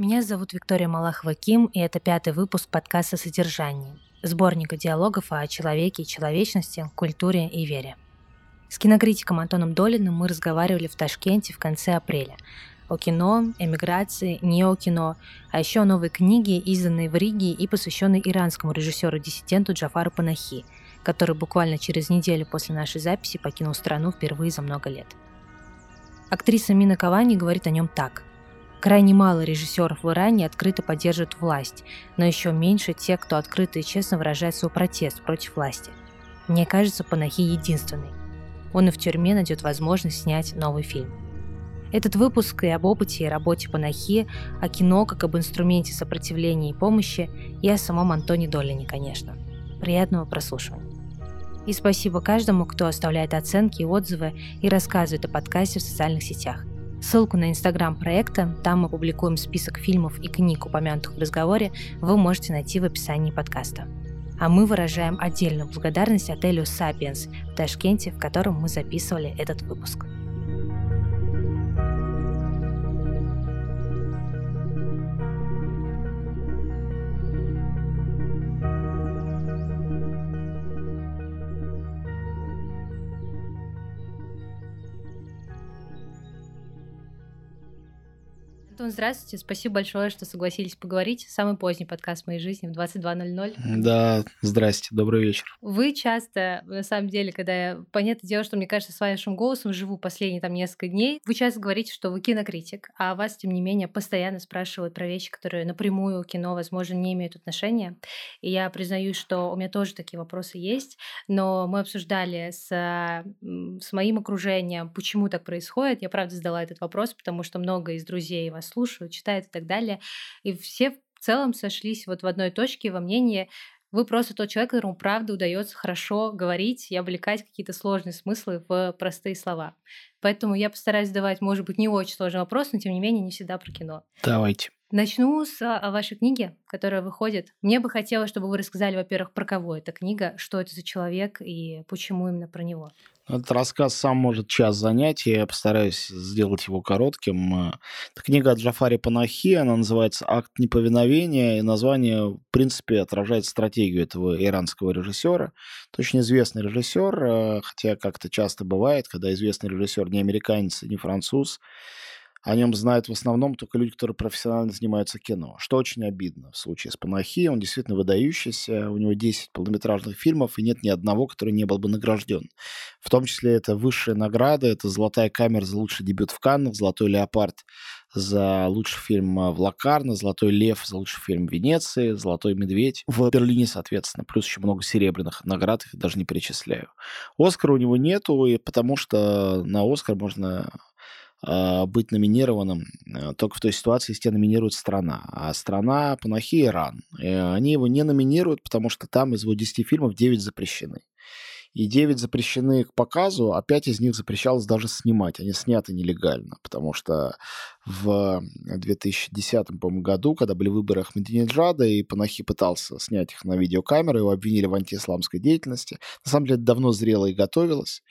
Меня зовут Виктория Малахова-Ким, и это пятый выпуск подкаста «Содержание», сборника диалогов о человеке и человечности, культуре и вере. С кинокритиком Антоном Долиным мы разговаривали в Ташкенте в конце апреля о кино, эмиграции, неокино, а еще о новой книге, изданной в Риге и посвященной иранскому режиссеру-диссиденту Джафару Панахи, который буквально через неделю после нашей записи покинул страну впервые за много лет. Актриса Мина Кавани говорит о нем так. Крайне мало режиссеров в Иране открыто поддерживают власть, но еще меньше те, кто открыто и честно выражает свой протест против власти. Мне кажется, Панахи единственный он и в тюрьме найдет возможность снять новый фильм. Этот выпуск и об опыте и работе Панахи, о кино как об инструменте сопротивления и помощи, и о самом Антоне Долине, конечно. Приятного прослушивания. И спасибо каждому, кто оставляет оценки и отзывы и рассказывает о подкасте в социальных сетях. Ссылку на инстаграм проекта, там мы публикуем список фильмов и книг, упомянутых в разговоре, вы можете найти в описании подкаста а мы выражаем отдельную благодарность отелю «Сапиенс» в Ташкенте, в котором мы записывали этот выпуск. Антон, здравствуйте. Спасибо большое, что согласились поговорить. Самый поздний подкаст моей жизни в 22.00. Да, здрасте, добрый вечер. Вы часто, на самом деле, когда я... Понятное дело, что, мне кажется, с вашим голосом живу последние там несколько дней, вы часто говорите, что вы кинокритик, а вас, тем не менее, постоянно спрашивают про вещи, которые напрямую кино, возможно, не имеют отношения. И я признаюсь, что у меня тоже такие вопросы есть, но мы обсуждали с, с моим окружением, почему так происходит. Я, правда, задала этот вопрос, потому что много из друзей вас слушают, читают и так далее. И все в целом сошлись вот в одной точке во мнении, вы просто тот человек, которому правда удается хорошо говорить и облекать какие-то сложные смыслы в простые слова. Поэтому я постараюсь задавать, может быть, не очень сложный вопрос, но тем не менее не всегда про кино. Давайте. Начну с а, вашей книги, которая выходит. Мне бы хотелось, чтобы вы рассказали, во-первых, про кого эта книга, что это за человек и почему именно про него. Этот рассказ сам может час занять, я постараюсь сделать его коротким. Это книга от Джафари Панахи, она называется «Акт неповиновения», и название, в принципе, отражает стратегию этого иранского режиссера. Это очень известный режиссер, э, хотя как-то часто бывает, когда известный режиссер не американец, не француз, о нем знают в основном только люди, которые профессионально занимаются кино, что очень обидно в случае с Панахи. Он действительно выдающийся, у него 10 полнометражных фильмов, и нет ни одного, который не был бы награжден. В том числе это высшая награда, это «Золотая камера» за лучший дебют в Каннах, «Золотой леопард» за лучший фильм в Лакарно, «Золотой лев» за лучший фильм в Венеции, «Золотой медведь» в Берлине, соответственно. Плюс еще много серебряных наград, их даже не перечисляю. Оскара у него нету, и потому что на Оскар можно быть номинированным э, только в той ситуации, если тебя номинирует страна. А страна Панахи Иран. И они его не номинируют, потому что там из его 10 фильмов 9 запрещены. И 9 запрещены к показу, а 5 из них запрещалось даже снимать. Они сняты нелегально, потому что в 2010 году, когда были выборы Ахмединеджада, и Панахи пытался снять их на видеокамеры, его обвинили в антиисламской деятельности. На самом деле, это давно зрело и готовилось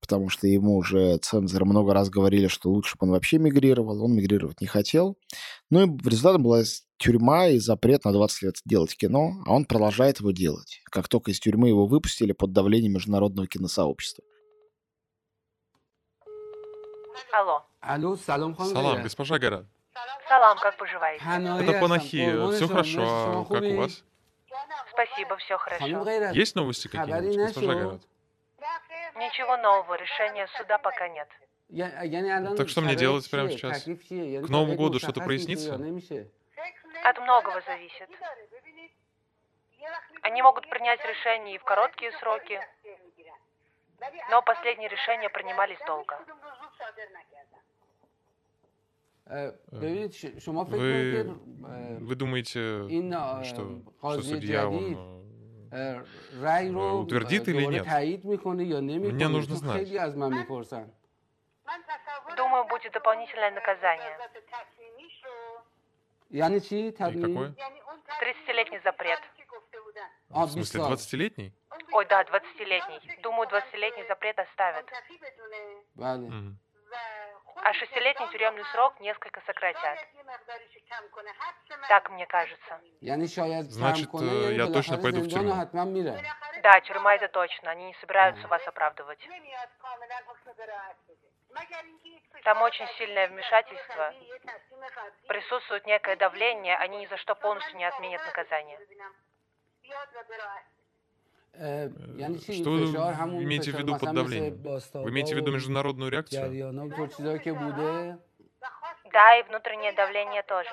потому что ему уже цензоры много раз говорили, что лучше бы он вообще мигрировал, он мигрировать не хотел. Ну и в результате была тюрьма и запрет на 20 лет делать кино, а он продолжает его делать, как только из тюрьмы его выпустили под давлением международного киносообщества. Алло. Алло, салам, Салам, госпожа Гара. Салам, как поживаете? Это Панахи. Все хорошо, а как у вас? Спасибо, все хорошо. Есть новости какие-нибудь, госпожа Гара? Ничего нового, решения суда пока нет. Так что мне делать прямо сейчас? К Новому году что-то прояснится? От многого зависит. Они могут принять решение и в короткие сроки, но последние решения принимались долго. Вы, вы думаете, что, что судья, он утвердит или нет? Мне нужно знать. Думаю, будет дополнительное наказание. И какое? 30-летний запрет. В смысле, 20-летний? Ой, да, 20-летний. Думаю, 20-летний запрет оставят. Угу. А шестилетний тюремный срок несколько сократят. Так мне кажется. Значит, э, я точно пойду в тюрьму. Да, тюрьма это точно. Они не собираются вас оправдывать. Там очень сильное вмешательство. Присутствует некое давление, они ни за что полностью не отменят наказание. Э, что вы имеете в виду под давлением? Вы имеете в виду международную реакцию? Да, и внутреннее давление тоже.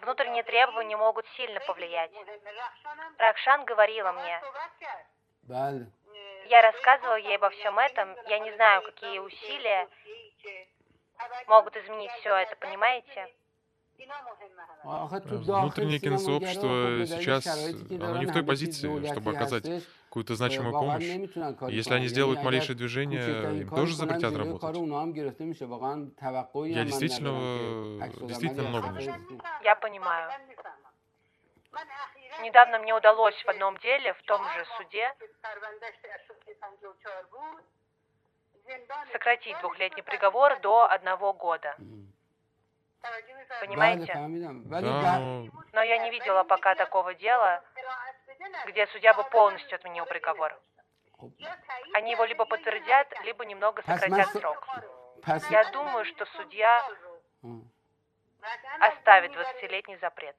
Внутренние требования могут сильно повлиять. Ракшан говорила мне. Я рассказывала ей обо всем этом. Я не знаю, какие усилия могут изменить все это, понимаете? Внутреннее киносообщество сейчас, оно не в той позиции, чтобы оказать какую-то значимую помощь. Если они сделают малейшее движение, им тоже запретят работать. Я действительно, действительно много нужно. Я понимаю. Недавно мне удалось в одном деле, в том же суде, сократить двухлетний приговор до одного года. Понимаете? Да, Но я не видела пока такого дела, где судья бы полностью отменил приговор. Они его либо подтвердят, либо немного сократят срок. Я думаю, что судья оставит 20-летний запрет.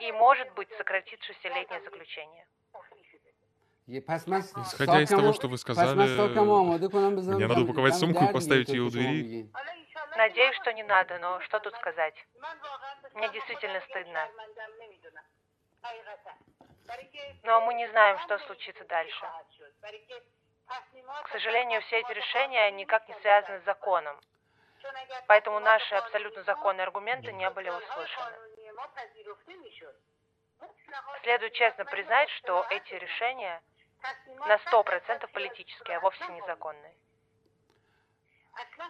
И, может быть, сократит шестилетнее заключение. Исходя из того, что вы сказали, мне надо упаковать сумку и поставить ее у двери. Надеюсь, что не надо, но что тут сказать? Мне действительно стыдно. Но мы не знаем, что случится дальше. К сожалению, все эти решения никак не связаны с законом. Поэтому наши абсолютно законные аргументы не были услышаны. Следует честно признать, что эти решения на 100% политические, а вовсе незаконные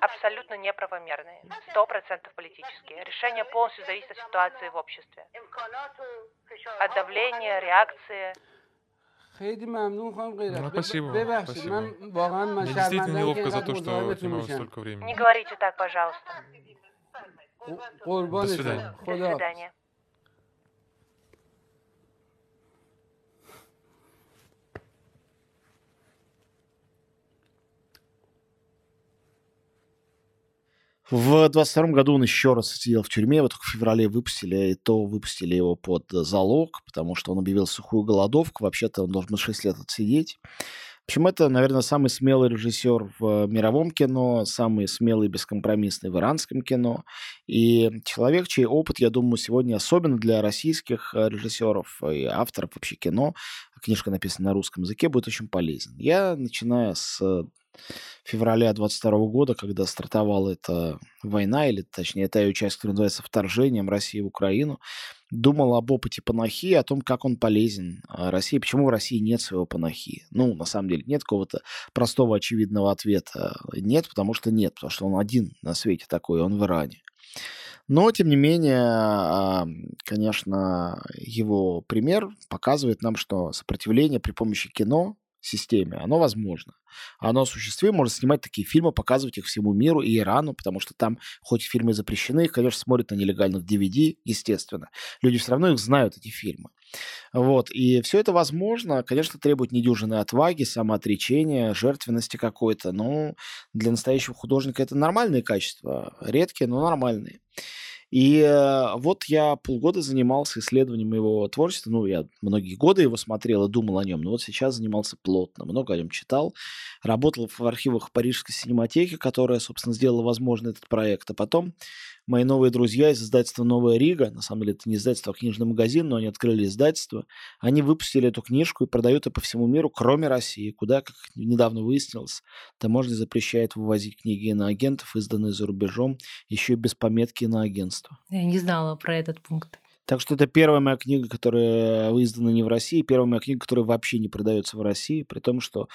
абсолютно неправомерные, сто процентов политические. Решение полностью зависит от ситуации в обществе, от давления, реакции. Ну, спасибо, спасибо. Мне действительно неловко за то, что отнимаю столько времени. Не говорите так, пожалуйста. До свидания. До свидания. В 22 году он еще раз сидел в тюрьме, вот только в феврале выпустили, и то выпустили его под залог, потому что он объявил сухую голодовку, вообще-то он должен был 6 лет отсидеть. В общем, это, наверное, самый смелый режиссер в мировом кино, самый смелый и бескомпромиссный в иранском кино. И человек, чей опыт, я думаю, сегодня особенно для российских э, режиссеров и авторов вообще кино, книжка написана на русском языке, будет очень полезен. Я, начиная с февраля 22 года, когда стартовала эта война, или точнее та ее часть, которая называется вторжением России в Украину, думал об опыте Панахи, о том, как он полезен а, России, почему в России нет своего Панахи. Ну, на самом деле, нет какого-то простого очевидного ответа. Нет, потому что нет, потому что он один на свете такой, он в Иране. Но, тем не менее, а, конечно, его пример показывает нам, что сопротивление при помощи кино системе, оно возможно. Оно осуществимо, можно снимать такие фильмы, показывать их всему миру и Ирану, потому что там, хоть фильмы запрещены, их, конечно, смотрят на нелегальных DVD, естественно. Люди все равно их знают, эти фильмы. Вот. И все это возможно, конечно, требует недюжинной отваги, самоотречения, жертвенности какой-то. Но для настоящего художника это нормальные качества. Редкие, но нормальные. И э, вот я полгода занимался исследованием его творчества. Ну, я многие годы его смотрел и думал о нем, но вот сейчас занимался плотно, много о нем читал. Работал в архивах Парижской синематеки, которая, собственно, сделала возможный этот проект. А потом мои новые друзья из издательства «Новая Рига», на самом деле это не издательство, а книжный магазин, но они открыли издательство, они выпустили эту книжку и продают ее по всему миру, кроме России, куда, как недавно выяснилось, таможня запрещает вывозить книги иноагентов, изданные за рубежом, еще и без пометки на агентство. Я не знала про этот пункт. Так что это первая моя книга, которая издана не в России, первая моя книга, которая вообще не продается в России, при том, что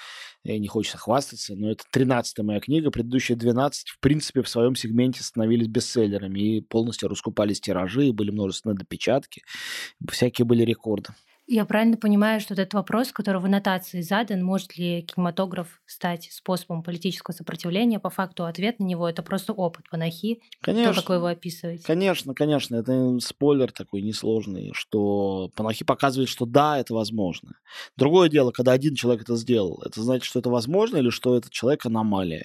э, не хочется хвастаться, но это 13 моя книга, предыдущие 12, в принципе, в своем сегменте становились бестселлерами и полностью раскупались тиражи, и были множественные допечатки, всякие были рекорды. Я правильно понимаю, что этот вопрос, который в аннотации задан, может ли кинематограф стать способом политического сопротивления, по факту ответ на него это просто опыт панахи. Конечно. То, как вы его описываете. Конечно, конечно. Это спойлер такой несложный, что панахи показывает, что да, это возможно. Другое дело, когда один человек это сделал, это значит, что это возможно или что этот человек аномалия.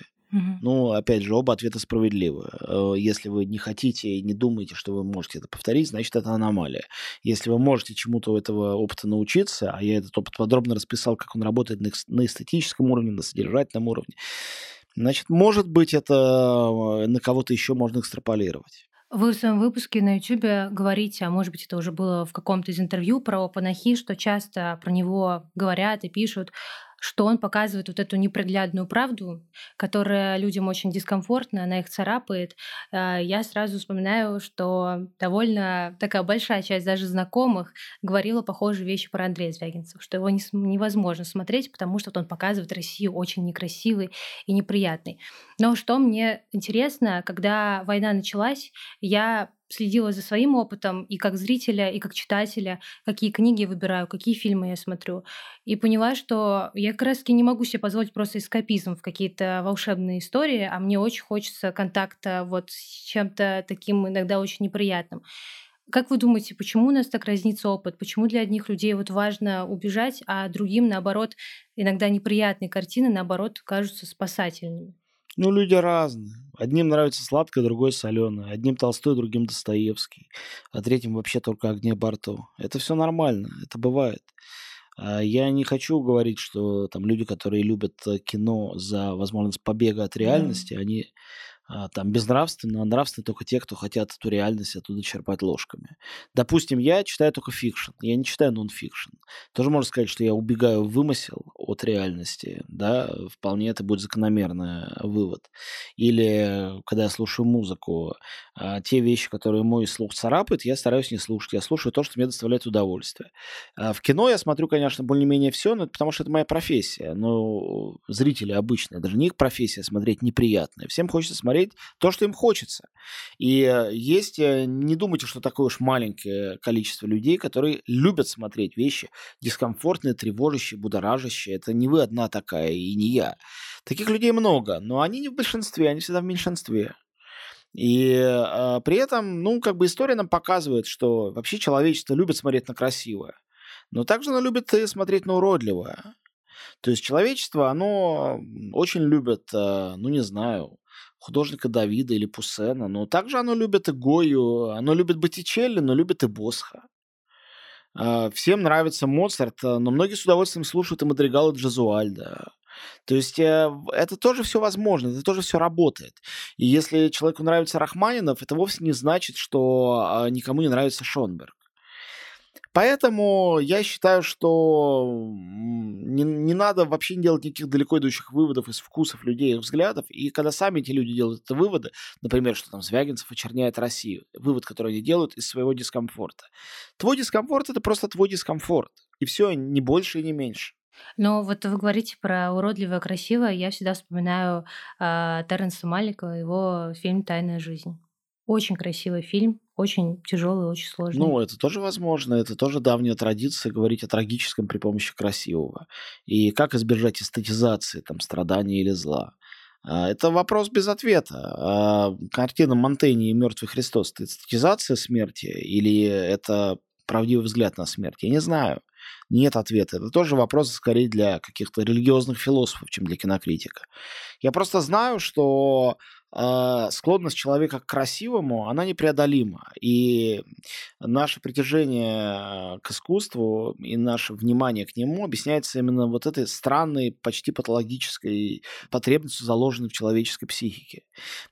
Ну, опять же, оба ответа справедливы. Э, Если вы не хотите и не думаете, что вы можете это повторить, значит, это аномалия. Если вы можете чему-то у этого опыта научиться, а я этот опыт подробно расписал, как он работает на эстетическом уровне, на содержательном уровне, значит, может быть, это э, на кого-то еще можно экстраполировать. Вы в своем выпуске на YouTube говорите, а может быть, это уже было в каком-то из интервью про Панахи, что часто про него говорят и пишут, что он показывает вот эту неприглядную правду, которая людям очень дискомфортна, она их царапает. А, Я сразу вспоминаю, что довольно такая большая часть даже знакомых говорила похожие вещи про Андрея Звягинцева, что его невозможно смотреть, потому что он показывает Россию очень некрасивой и неприятной. Но что мне интересно, когда война началась, я следила за своим опытом и как зрителя, и как читателя, какие книги выбираю, какие фильмы я смотрю. И поняла, что я как раз таки не могу себе позволить просто эскапизм в какие-то волшебные истории, а мне очень хочется контакта вот с чем-то таким иногда очень неприятным. Как вы думаете, почему у нас так разнится опыт? Почему для одних людей вот важно убежать, а другим, наоборот, иногда неприятные картины, наоборот, кажутся спасательными? Ну, люди разные. Одним нравится сладкое, другой соленое. Одним Толстой, другим Достоевский. А третьим вообще только Агния Барто. Это все нормально, это бывает. А Я не хочу говорить, что там люди, которые любят э, кино за возможность побега от реальности, они а, там безнравственны, а нравственны только те, кто хотят эту реальность оттуда черпать ложками. Допустим, я читаю только fiction, я не читаю нон-фикшн. Тоже можно сказать, что я убегаю в вымысел от реальности, да, вполне это будет закономерный вывод. Или когда я слушаю музыку, а, те вещи, которые мой слух царапают, я стараюсь не слушать. Я слушаю то, что мне доставляет удовольствие. А В кино я смотрю, конечно, более-менее все, но это потому что это моя профессия. Но зрители обычные, даже не их профессия смотреть неприятная. Всем хочется смотреть то, что им хочется. И э, есть, э, не думайте, что такое уж маленькое количество людей, которые любят смотреть вещи дискомфортные, тревожащие, будоражащие. Это не вы одна такая и не я. Таких людей много, но они не в большинстве, они всегда в меньшинстве. И э, при этом, ну, как бы история нам показывает, что вообще человечество любит смотреть на красивое, но также оно любит и смотреть на уродливое. То есть человечество, оно очень любит, э, ну, не знаю, художника Давида или Пуссена, но также оно любит и Гою, оно любит Боттичелли, но любит и Босха. А, Всем нравится Моцарт, э, но многие с удовольствием слушают и Мадригала Джазуальда. То есть э, это тоже все возможно, это тоже все работает. И если человеку нравится Рахманинов, это вовсе не значит, что а, никому не нравится Шонберг. Поэтому я считаю, что не, не надо вообще не делать никаких далеко идущих выводов из вкусов людей, их взглядов. И когда сами эти люди делают это выводы, например, что там Звягинцев очерняет Россию, вывод, который они делают из своего дискомфорта. Твой дискомфорт это просто твой дискомфорт. И все, не больше и не меньше. Но вот вы говорите про уродливое, красивое. Я всегда вспоминаю э, Терренса Малика, его фильм «Тайная жизнь». Очень красивый фильм, очень тяжелый, очень сложный. Ну, это тоже возможно, это тоже давняя традиция говорить о трагическом при помощи красивого. И как избежать эстетизации, там, страдания или зла. А, Это вопрос без ответа. А Картина Монтеньи и «Мертвый Христос» — это эстетизация смерти или это правдивый взгляд на смерть? Я не знаю. Нет ответа. Это тоже вопрос скорее для каких-то религиозных философов, чем для кинокритика. Я просто знаю, что э, склонность человека к красивому, она непреодолима. И наше притяжение к искусству и наше внимание к нему объясняется именно вот этой странной, почти патологической потребностью, заложенной в человеческой психике.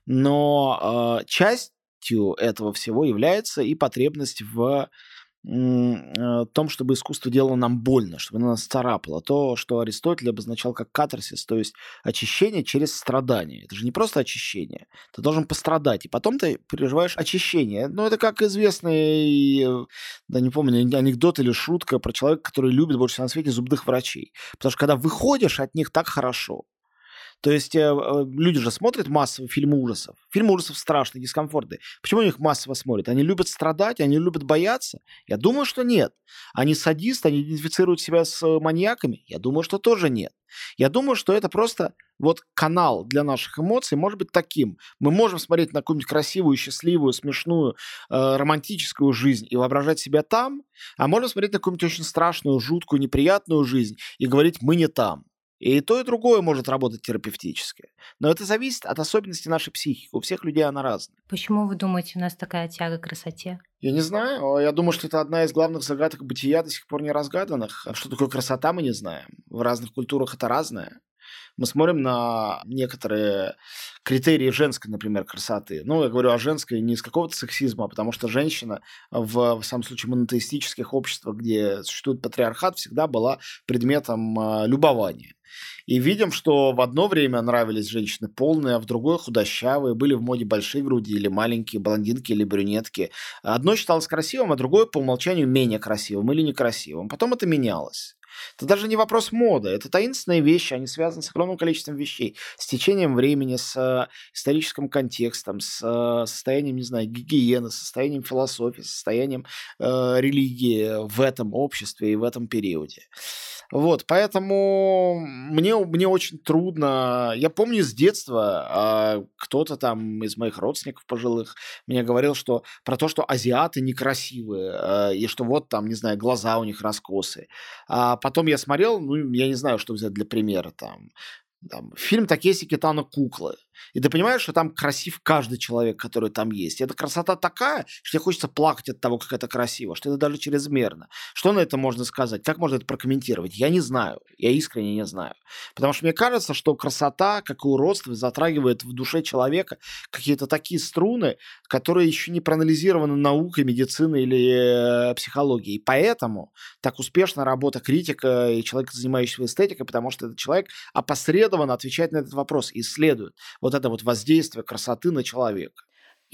Но э, частью этого всего является и потребность в м, э, том, чтобы искусство делало нам больно, чтобы оно нас царапало. То, что Аристотель обозначал как катарсис, то есть очищение через страдание. Это же не просто очищение. Ты должен пострадать, и потом ты переживаешь очищение. Ну, это как известный, э, да не помню, анекдот или шутка про человека, который любит больше всего на свете зубных врачей. Потому что когда выходишь от них, так хорошо. То есть э, э, люди же смотрят массово фильмы ужасов. Фильмы ужасов страшные, дискомфортные. Почему они их массово смотрят? Они любят страдать, они любят бояться? Я думаю, что нет. Они садисты, они идентифицируют себя с э, маньяками? Я думаю, что тоже нет. Я думаю, что это просто вот канал для наших эмоций может быть таким. Мы можем смотреть на какую-нибудь красивую, счастливую, смешную, э, романтическую жизнь и воображать себя там, а можем смотреть на какую-нибудь очень страшную, жуткую, неприятную жизнь и говорить «мы не там». И то, и другое может работать терапевтически. Но это зависит от особенностей нашей психики. У всех людей она разная. Почему вы думаете, у нас такая тяга к красоте? Я не знаю. Я думаю, что это одна из главных загадок бытия до сих пор не разгаданных. А что такое красота, мы не знаем. В разных культурах это разное. Мы смотрим на некоторые критерии женской, например, красоты. Ну, я говорю о женской не из какого-то сексизма, а потому что женщина в, в самом случае, монотеистических обществах, где существует патриархат, всегда была предметом э, любования. И видим, что в одно время нравились женщины полные, а в другое худощавые, были в моде большие груди или маленькие, блондинки или брюнетки. Одно считалось красивым, а другое по умолчанию менее красивым или некрасивым. Потом это менялось. Это даже не вопрос моды, это таинственные вещи, они связаны с огромным количеством вещей, с течением времени, с э, историческим контекстом, с э, состоянием, не знаю, гигиены, состоянием философии, состоянием э, религии в этом обществе и в этом периоде. Вот, поэтому мне, мне очень трудно. Я помню с детства, а кто-то там из моих родственников пожилых мне говорил, что про то, что азиаты некрасивые, а, и что вот там, не знаю, глаза у них раскосы. А потом я смотрел, ну, я не знаю, что взять для примера, там, там, фильм Такеси Китана «Куклы». И ты понимаешь, что там красив каждый человек, который там есть. И эта красота такая, что тебе хочется плакать от того, как это красиво, что это даже чрезмерно. Что на это можно сказать? Как можно это прокомментировать? Я не знаю. Я искренне не знаю. Потому что мне кажется, что красота, как и уродство, затрагивает в душе человека какие-то такие струны, которые еще не проанализированы наукой, медициной или э, психологией. И поэтому так успешна работа критика и человека, занимающегося эстетикой, потому что этот человек опосредованно отвечает на этот вопрос, исследует вот это вот воздействие красоты на человека.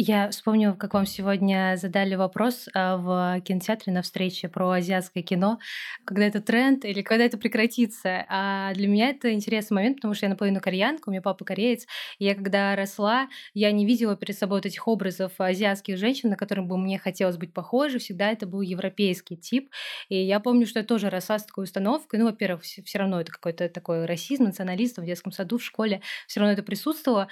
Я вспомнила, как вам сегодня задали вопрос а, в кинотеатре на встрече про азиатское кино, когда это тренд или когда это прекратится. А для меня это интересный момент, потому что я наполовину кореянка, у меня папа кореец, и я когда росла, я не видела перед собой вот этих образов азиатских женщин, на которых бы мне хотелось быть похожей, всегда это был европейский тип. И я помню, что я тоже росла с такой установкой. Ну, во-первых, все равно это какой-то такой расизм, национализм в детском саду, в школе, все равно это присутствовало.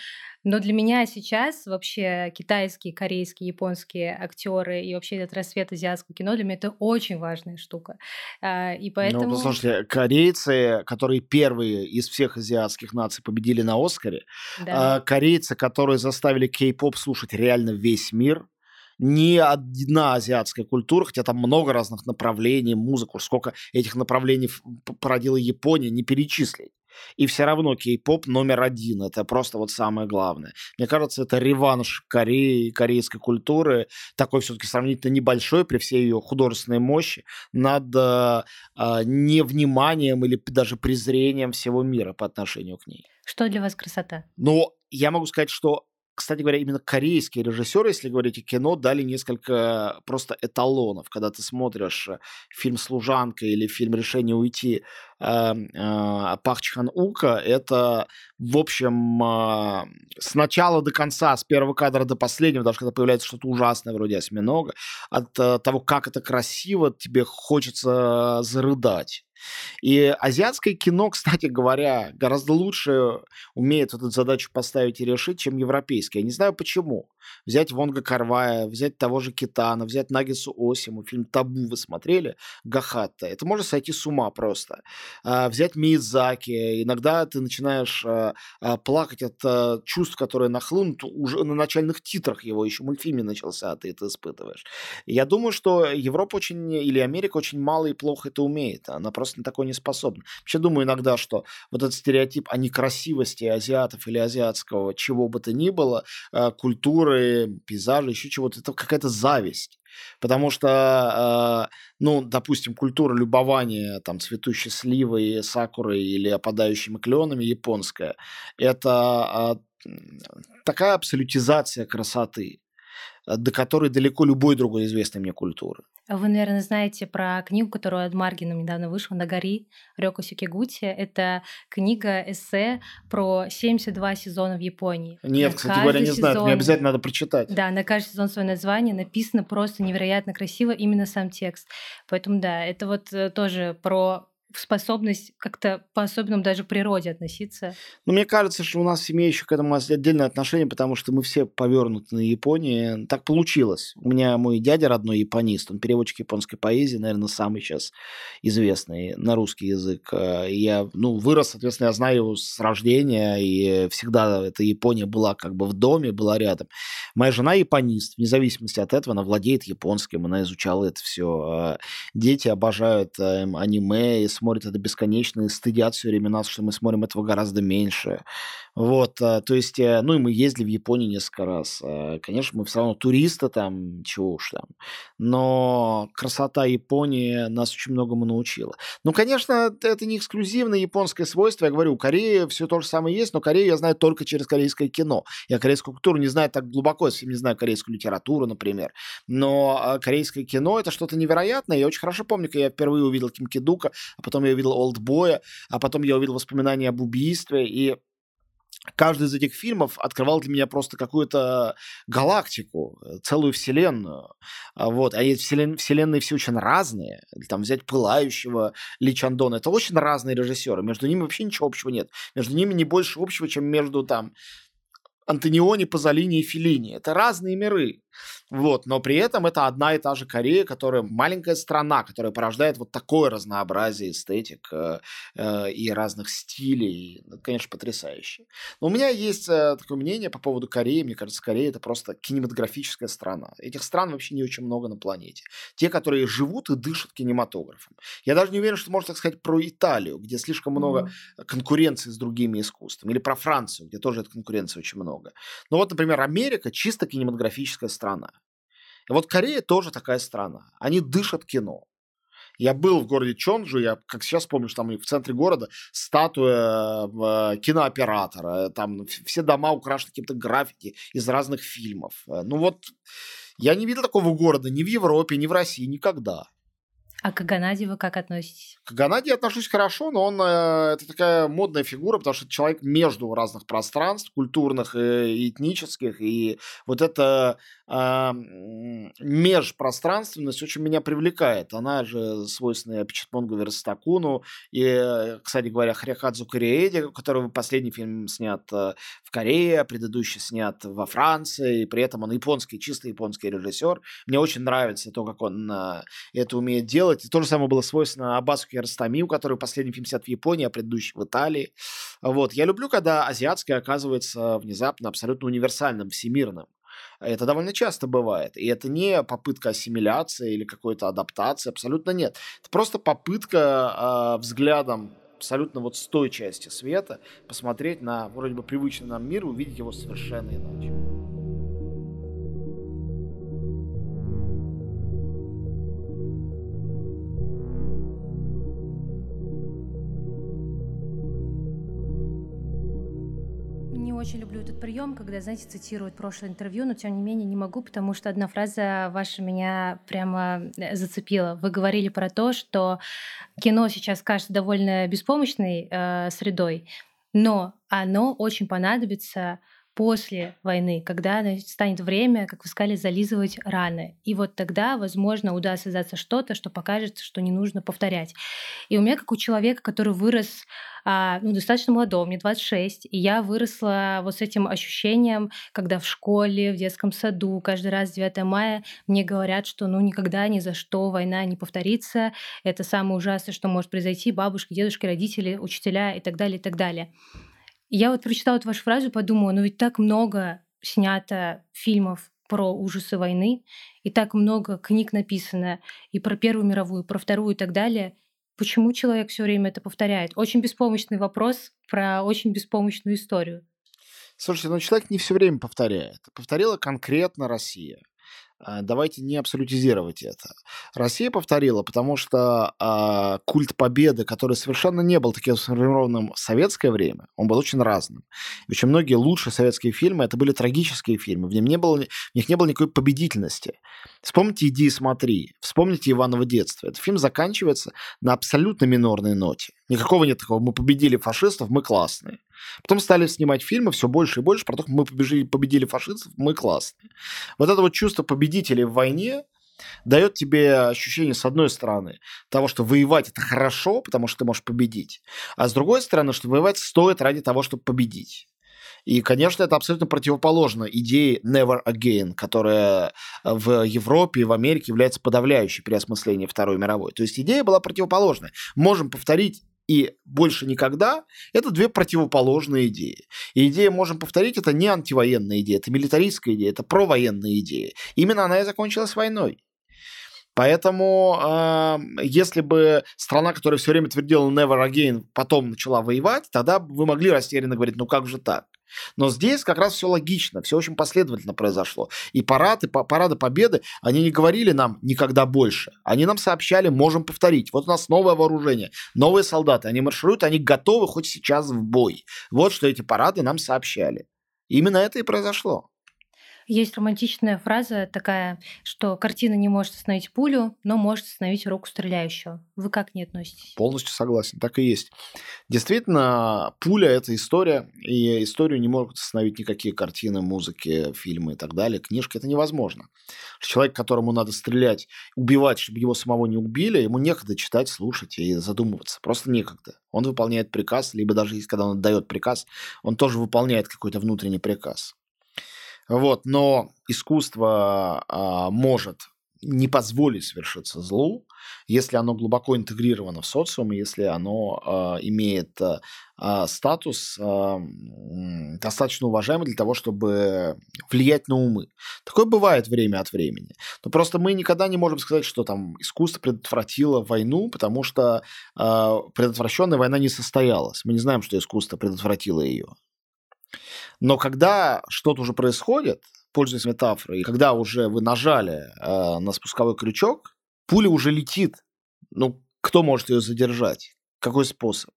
Но для меня сейчас вообще китайские, корейские, японские актеры и вообще этот рассвет азиатского кино для меня это очень важная штука. А, и ну, поэтому... Ну, послушайте, корейцы, которые первые из всех азиатских наций победили на Оскаре, да. А, корейцы, которые заставили кей-поп слушать реально весь мир, ни одна азиатская культура, хотя там много разных направлений, музыку, сколько этих направлений породила Япония, не перечислить. И все равно кей-поп номер один. Это просто вот самое главное. Мне кажется, это реванш Кореи, корейской культуры, такой все-таки сравнительно небольшой при всей ее художественной мощи, над э, э, невниманием или даже презрением всего мира по отношению к ней. Что для вас красота? Ну, я могу сказать, что кстати говоря, именно корейские режиссеры, если говорить о кино, дали несколько просто эталонов. Когда ты смотришь э, фильм «Служанка» или фильм «Решение уйти» э, э, Пах Чхан Ука, это, в общем, с начала до конца, с первого кадра до последнего, даже когда появляется что-то ужасное вроде осьминога, от того, как это красиво, тебе хочется зарыдать. И азиатское кино, кстати говоря, гораздо лучше умеет эту задачу поставить и решить, чем европейское. Я не знаю почему. Взять Вонга Карвая, взять того же Китана, взять Нагису Осиму, фильм «Табу» вы смотрели? Гахатта. Это может сойти с ума просто. А, взять Миядзаки. Иногда ты начинаешь а, а, плакать от чувств, которые нахлынут уже на начальных титрах его еще мультфильме начался, а ты это испытываешь. Я думаю, что Европа очень, или Америка очень мало и плохо это умеет. Она просто просто на такое не способна. Вообще думаю иногда, что вот этот стереотип о некрасивости азиатов или азиатского чего бы то ни было, э, культуры, пейзажа, еще чего-то, это какая-то зависть. Потому что, э, ну, допустим, культура любования там цветущей сливой, сакурой или опадающими кленами японская, это э, такая абсолютизация красоты, до которой далеко любой другой известной мне культуры. Вы, наверное, знаете про книгу, которую от Маргином недавно вышла «На гори» Рёко Сикигути. Это книга-эссе про 72 сезона в Японии. Нет, на кстати говоря, не сезон... знаю, мне обязательно надо прочитать. Да, на каждый сезон свое название написано просто невероятно красиво, именно сам текст. Поэтому да, это вот э, тоже про способность как-то по-особенному даже к природе относиться. Ну, мне кажется, что у нас в семье еще к этому отдельное отношение, потому что мы все повернуты на Японии. Так получилось. У меня мой дядя родной японист, он переводчик японской поэзии, наверное, самый сейчас известный на русский язык. Э, я, ну, вырос, соответственно, я знаю его с рождения, и всегда эта Япония была как бы в доме, была рядом. Моя жена японист, вне зависимости от этого, она владеет японским, она изучала это все. Э, дети обожают эм, аниме смотрят это бесконечно и стыдят все время нас, что мы смотрим этого гораздо меньше. Вот, э, то есть, э, ну и мы ездили в Японию несколько раз. Э, конечно, мы все равно туристы там, чего уж там. Но красота Японии нас очень многому научила. Ну, конечно, это не эксклюзивное японское свойство. Я говорю, у Кореи все то же самое есть, но Корею я знаю только через корейское кино. Я корейскую культуру не знаю так глубоко, если не знаю корейскую литературу, например. Но корейское кино — это что-то невероятное. Я очень хорошо помню, когда я впервые увидел Ким Кидука, а потом я увидел Олдбоя, а потом я увидел воспоминания об убийстве, и каждый из этих фильмов открывал для меня просто какую-то галактику, целую вселенную. А вот. А эти вселен... вселенные все очень разные. Там взять «Пылающего» Ли Чандона. Это очень разные режиссеры. Между ними вообще ничего общего нет. Между ними не больше общего, чем между там Антониони, Пазолини и Филини. Это разные миры. Вот, но при этом это одна и та же Корея, которая маленькая страна, которая порождает вот такое разнообразие эстетик э, э, и разных стилей. Это, конечно, потрясающе. Но у меня есть э, такое мнение по поводу Кореи. Мне кажется, Корея это просто кинематографическая страна. Этих стран вообще не очень много на планете. Те, которые живут и дышат кинематографом. Я даже не уверен, что можно так сказать про Италию, где слишком много mm-hmm. конкуренции с другими искусствами. Или про Францию, где тоже этой конкуренции очень много. Но вот, например, Америка чисто кинематографическая страна страна. И вот Корея тоже такая страна. Они дышат кино. Я был в городе Чонджу, я как сейчас помню, что там в центре города статуя э, кинооператора, там все дома украшены каким-то граффити из разных фильмов. Э, ну вот, я не видел такого города ни в Европе, ни в России, никогда. А к Ганаде вы как относитесь? К Ганаде я отношусь хорошо, но он э, это такая модная фигура, потому что человек между разных пространств, культурных и этнических, и вот эта э, межпространственность очень меня привлекает. Она же свойственна Пичатмонгу Верстакуну, и, кстати говоря, Хряхадзу Кореэди, у которого последний фильм снят э, в Корее, предыдущий снят во Франции, и при этом он японский, чисто японский режиссер. Мне очень нравится то, как он э, это умеет делать делать. И то же самое было свойственно Аббасу Киаростамию, который последний фильм снят в Японии, а предыдущий в Италии. Вот. Я люблю, когда азиатское оказывается внезапно абсолютно универсальным, всемирным. Это довольно часто бывает. И это не попытка ассимиляции или какой-то адаптации, абсолютно нет. Это просто попытка э, взглядом абсолютно вот с той части света посмотреть на вроде бы привычный нам мир увидеть его совершенно иначе. Прием, когда, знаете, цитируют прошлое интервью, но тем не менее не могу, потому что одна фраза ваша меня прямо э, зацепила. Вы говорили про то, что кино сейчас кажется довольно беспомощной э, средой, но оно очень понадобится после войны, когда станет время, как вы сказали, зализывать раны. И вот тогда, возможно, удастся создаться что-то, что покажется, что не нужно повторять. И у меня, как у человека, который вырос а, ну, достаточно молодого, мне 26, и я выросла вот с этим ощущением, когда в школе, в детском саду, каждый раз 9 мая мне говорят, что ну никогда ни за что война не повторится, это самое ужасное, что может произойти, бабушки, дедушки, родители, учителя и так далее, и так далее. Я вот прочитала эту вашу фразу, подумала, ну ведь так много снято фильмов про ужасы войны, и так много книг написано и про Первую мировую, про Вторую и так далее. Почему человек все время это повторяет? Очень беспомощный вопрос про очень беспомощную историю. Слушайте, ну человек не все время повторяет. Повторила конкретно Россия. А, давайте не абсолютизировать это. Россия повторила, потому что э, культ победы, который совершенно не был таким сформированным в советское время, он был очень разным. И очень многие лучшие советские фильмы это были трагические фильмы, в, нем не было, в них не было никакой победительности. Вспомните «Иди и смотри», вспомните «Иваново детство». Этот фильм заканчивается на абсолютно минорной ноте. Никакого нет такого «мы победили фашистов, мы классные». Потом стали снимать фильмы все больше и больше про то, как мы побежили, победили фашистов, мы классные. Вот это вот чувство победителей в войне дает тебе ощущение, с одной стороны, того, что воевать это хорошо, потому что ты можешь победить, а с другой стороны, что воевать стоит ради того, чтобы победить. И, конечно, это абсолютно противоположно идее never again, которая в Европе и в Америке является подавляющей при осмыслении Второй мировой. То есть идея была противоположная. Можем повторить и больше никогда – это две противоположные идеи. И идея, можем повторить, это не антивоенная идея, это милитаристская идея, это провоенная идея. Именно она и закончилась войной. Поэтому, э, если бы страна, которая все время твердила never again, потом начала воевать, тогда вы могли растерянно говорить, ну как же так? Но здесь как раз все логично, все очень последовательно произошло. И парады, парады победы, они не говорили нам никогда больше. Они нам сообщали, можем повторить. Вот у нас новое вооружение, новые солдаты. Они маршируют, они готовы хоть сейчас в бой. Вот что эти парады нам сообщали. Именно это и произошло. Есть романтичная фраза такая, что картина не может остановить пулю, но может остановить руку стреляющего. Вы как не относитесь? Полностью согласен, так и есть. Действительно, пуля — это история, и историю не могут остановить никакие картины, музыки, фильмы и так далее. Книжки — это невозможно. Человек, которому надо стрелять, убивать, чтобы его самого не убили, ему некогда читать, слушать и задумываться. Просто некогда. Он выполняет приказ, либо даже когда он отдает приказ, он тоже выполняет какой-то внутренний приказ. Вот, но искусство а, может не позволить совершиться злу, если оно глубоко интегрировано в социум, если оно э, имеет э, статус э, достаточно уважаемый для того, чтобы влиять на умы. Такое бывает время от времени. Но просто мы никогда не можем сказать, что там искусство предотвратило войну, потому что э, предотвращенная война не состоялась. Мы не знаем, что искусство предотвратило ее. Но когда что-то уже происходит, пользуясь метафорой, когда уже вы нажали э, на спусковой крючок, пуля уже летит. Ну, кто может ее задержать? Какой способ?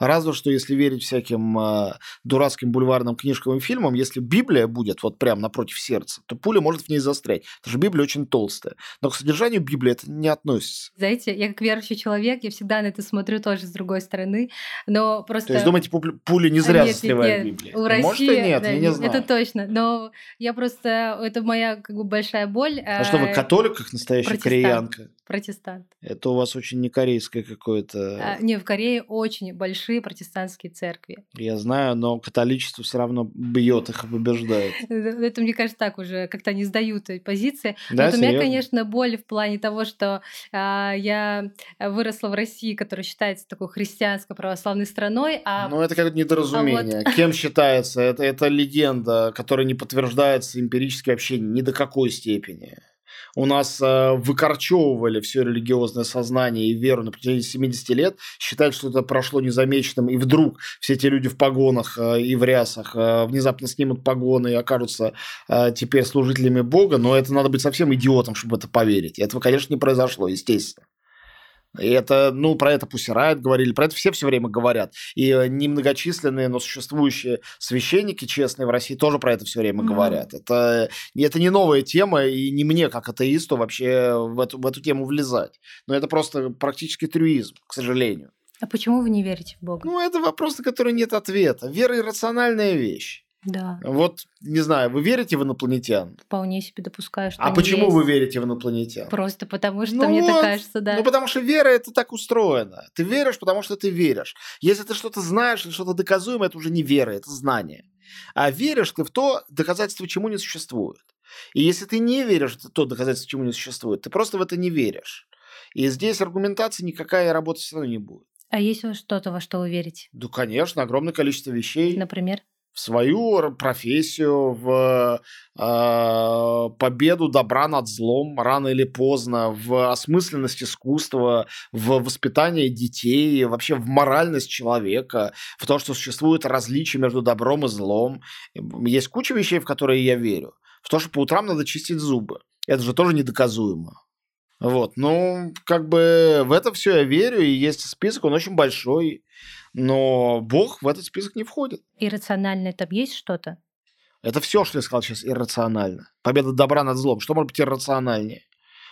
Разве что, если верить всяким э, дурацким бульварным книжкам и фильмам, если Библия будет вот прям напротив сердца, то пуля может в ней застрять. Потому что Библия очень толстая. Но к содержанию Библии это не относится. Знаете, я как верующий человек, я всегда на это смотрю тоже с другой стороны. Но просто... То есть думаете, пуля не зря нет, застревает нет, в Библии? У России, может и нет, да, я не знаю. Это точно. Но я просто... Это моя как бы большая боль. А что, вы э, католик, как настоящая кореянка? Протестант. Это у вас очень не корейское какое-то... А, не, в Корее очень большие протестантские церкви. Я знаю, но католичество все равно бьет их и побеждает. Это, мне кажется, так уже как-то не сдают позиции. Да, вот у меня, конечно, боль в плане того, что а, я выросла в России, которая считается такой христианско-православной страной. А... Ну, это как недоразумение. А вот... Кем считается? Это, это легенда, которая не подтверждается эмпирически вообще ни до какой степени у нас э, выкорчевывали все религиозное сознание и веру на протяжении 70 лет, считают, что это прошло незамеченным, и вдруг все эти люди в погонах э, и в рясах э, внезапно снимут погоны и окажутся э, теперь служителями Бога, но это надо быть совсем идиотом, чтобы это поверить. И этого, конечно, не произошло, естественно. И это, ну, про это Riot говорили, про это все все время говорят. И э, немногочисленные, но существующие священники честные в России тоже про это все время mm-hmm. говорят. Это, это не новая тема, и не мне, как атеисту, вообще в эту, в эту тему влезать. Но это просто практически трюизм, к сожалению. А почему вы не верите в Бога? Ну, это вопрос, на который нет ответа. Вера – иррациональная вещь. Да. Вот, не знаю, вы верите в инопланетян? Вполне себе допускаю, что А почему есть. вы верите в инопланетян? Просто потому, что ну мне так кажется, да. Ну, потому что вера – это так устроено. Ты веришь, потому что ты веришь. Если ты что-то знаешь или что-то доказуемое, это уже не вера, это знание. А веришь ты в то, доказательство чему не существует. И если ты не веришь в то доказательство, чему не существует, ты просто в это не веришь. И здесь аргументация никакая работать все равно не будет. А есть что-то, во что вы верите? Да, конечно, огромное количество вещей. Например? В свою профессию, в э, победу добра над злом рано или поздно, в осмысленность искусства, в воспитание детей, вообще в моральность человека, в то, что существует различие между добром и злом. Есть куча вещей, в которые я верю. В то, что по утрам надо чистить зубы. Это же тоже недоказуемо. Вот, ну, как бы в это все я верю, и есть список, он очень большой, но Бог в этот список не входит. Иррациональное там есть что-то? Это все, что я сказал сейчас, иррационально. Победа добра над злом. Что может быть иррациональнее?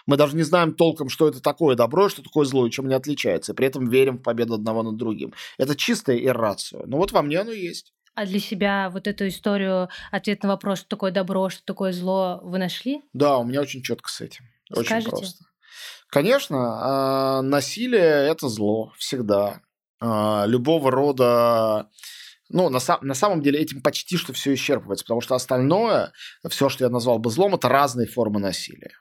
Мы даже не знаем толком, что это такое добро, что такое зло, и чем они отличаются. При этом верим в победу одного над другим. Это чистая иррация. Но вот во мне оно есть. А для себя вот эту историю, ответ на вопрос, что такое добро, что такое зло, вы нашли? Да, у меня очень четко с этим. Очень Скажите? просто. Конечно, а, насилие – это зло всегда. А, любого рода ну, на, на самом деле этим почти что все исчерпывается, потому что остальное, все, что я назвал бы злом, это разные формы насилия.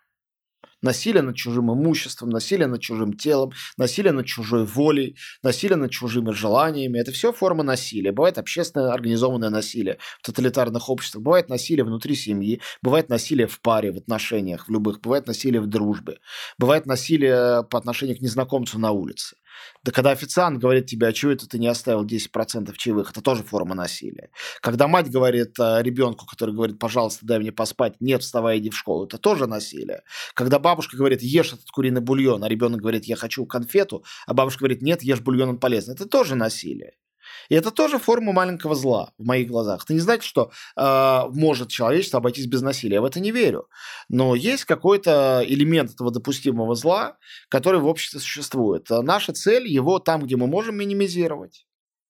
Насилие над чужим имуществом, насилие над чужим телом, насилие над чужой волей, насилие над чужими желаниями. Это все формы насилия. Бывает общественное организованное насилие в тоталитарных обществах, бывает насилие внутри семьи, бывает насилие в паре, в отношениях, в любых, бывает насилие в дружбе, бывает насилие по отношению к незнакомцу на улице. Да когда официант говорит тебе, а чего это ты не оставил 10% чаевых, это тоже форма насилия. Когда мать говорит э, ребенку, который говорит, пожалуйста, дай мне поспать, нет, вставай, иди в школу, это тоже насилие. Когда бабушка говорит, ешь этот куриный бульон, а ребенок говорит, я хочу конфету, а бабушка говорит, нет, ешь бульон, он полезный, это тоже насилие. И это тоже форма маленького зла в моих глазах. Ты не знаешь, что э, может человечество обойтись без насилия. Я в это не верю. Но есть какой-то элемент этого допустимого зла, который в обществе существует. Наша цель его там, где мы можем, минимизировать.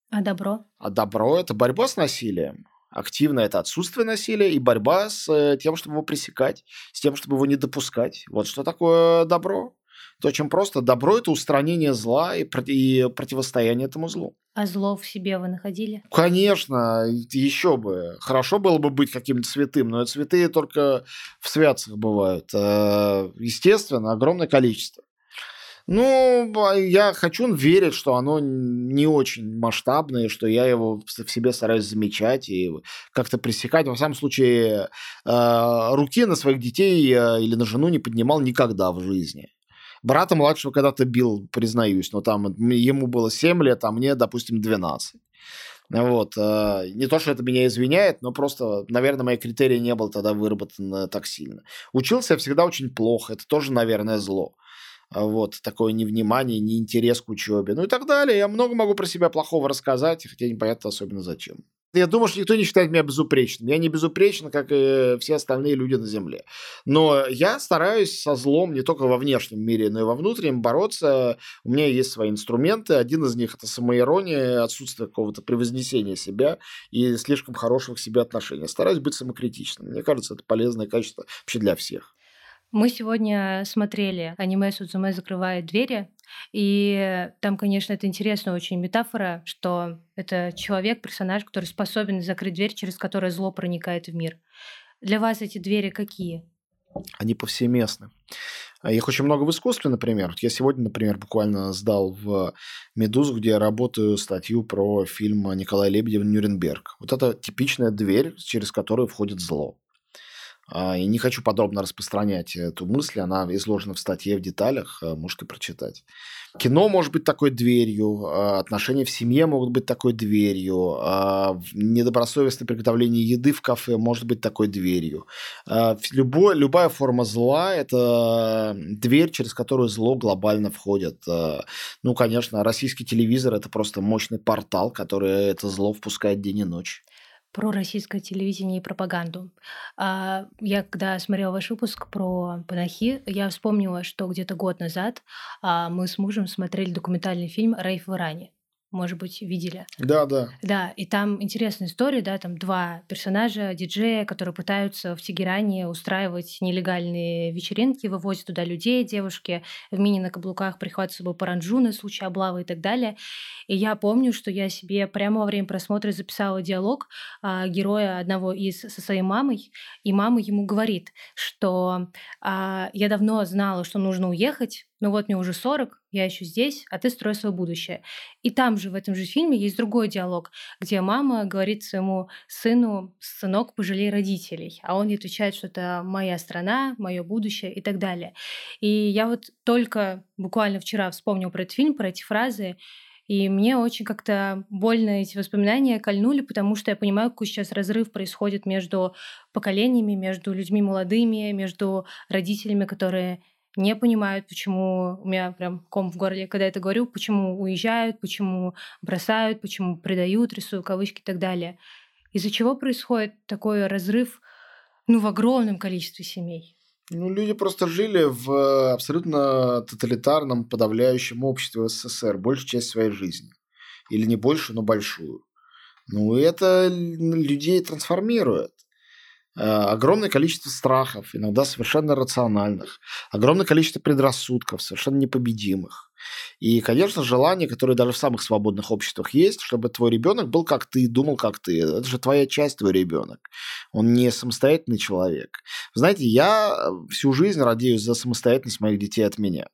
А добро? А добро – это борьба с насилием. Активно это отсутствие насилия и борьба с э, тем, чтобы его пресекать, с тем, чтобы его не допускать. Вот что такое добро. Это очень просто. Добро – это устранение зла и, и противостояние этому злу. А зло в себе вы находили? Конечно, еще бы. Хорошо было бы быть каким-то святым, но цветы только в святцах бывают. Э, естественно, огромное количество. Ну, я хочу верить, что оно не очень масштабное, что я его в себе стараюсь замечать и как-то пресекать. Во всяком случае, э, руки на своих детей э, или на жену не поднимал никогда в жизни. Брата младшего когда-то бил, признаюсь, но там ему было 7 лет, а мне, допустим, 12. Вот. Э, не то, что это меня извиняет, но просто, наверное, мои критерии не были тогда выработаны так сильно. Учился я всегда очень плохо. Это тоже, наверное, зло. Вот, такое невнимание, неинтерес к учебе, ну и так далее. Я много могу про себя плохого рассказать, хотя непонятно особенно зачем. Я думаю, что никто не считает меня безупречным. Я не безупречен, как и все остальные люди на Земле. Но я стараюсь со злом не только во внешнем мире, но и во внутреннем бороться. У меня есть свои инструменты. Один из них – это самоирония, отсутствие какого-то превознесения себя и слишком хорошего к себе отношения. Стараюсь быть самокритичным. Мне кажется, это полезное качество вообще для всех. Мы сегодня смотрели аниме «Судзуме закрывает двери», и там, конечно, это интересная очень метафора, что это человек, персонаж, который способен закрыть дверь, через которую зло проникает в мир. Для вас эти двери какие? Они повсеместны. А их очень много в искусстве, например. Я сегодня, например, буквально сдал в «Медузу», где я работаю, статью про фильм Николая Лебедева «Нюрнберг». Вот это типичная дверь, через которую входит зло. А, и не хочу подробно распространять эту мысль, она изложена в статье в деталях, а, можете прочитать. Кино может быть такой дверью, а, отношения в семье могут быть такой дверью, недобросовестное приготовление еды в кафе может быть такой дверью. Любой, любая форма зла – это дверь, через которую зло глобально входит. Ну, конечно, российский телевизор – это просто мощный портал, который это зло впускает день и ночь про российское телевидение и пропаганду. А, я когда смотрела ваш выпуск про Панахи, я вспомнила, что где-то год назад а, мы с мужем смотрели документальный фильм «Рейф в Иране» может быть, видели. Да, да. Да, и там интересная история, да, там два персонажа, диджея, которые пытаются в Тегеране устраивать нелегальные вечеринки, вывозят туда людей, девушки в мини на каблуках прихватывают с собой паранджу на случай облавы и так далее. И я помню, что я себе прямо во время просмотра записала диалог а, героя одного из со своей мамой, и мама ему говорит, что а, я давно знала, что нужно уехать, ну вот мне уже 40, я еще здесь, а ты строй свое будущее. И там же, в этом же фильме, есть другой диалог, где мама говорит своему сыну, сынок, пожалей родителей. А он ей отвечает, что это моя страна, мое будущее и так далее. И я вот только буквально вчера вспомнил про этот фильм, про эти фразы, И мне очень как-то больно эти воспоминания кольнули, потому что я понимаю, какой сейчас разрыв происходит между поколениями, между людьми молодыми, между родителями, которые не понимают, почему у меня прям ком в горле, когда это говорю, почему уезжают, почему бросают, почему предают, рисую кавычки и так далее. Из-за чего происходит такой разрыв ну, в огромном количестве семей? Ну, люди просто жили в абсолютно тоталитарном, подавляющем обществе СССР большую часть своей жизни. Или не больше, но большую. Ну, это людей трансформирует. Э, огромное количество страхов, иногда совершенно рациональных, огромное количество предрассудков, совершенно непобедимых. И, конечно, желание, которое даже в самых свободных обществах есть, чтобы твой ребенок был как ты, думал как ты. Это же твоя часть, твой ребенок. Он не самостоятельный человек. Знаете, я всю жизнь радеюсь за самостоятельность моих детей от меня.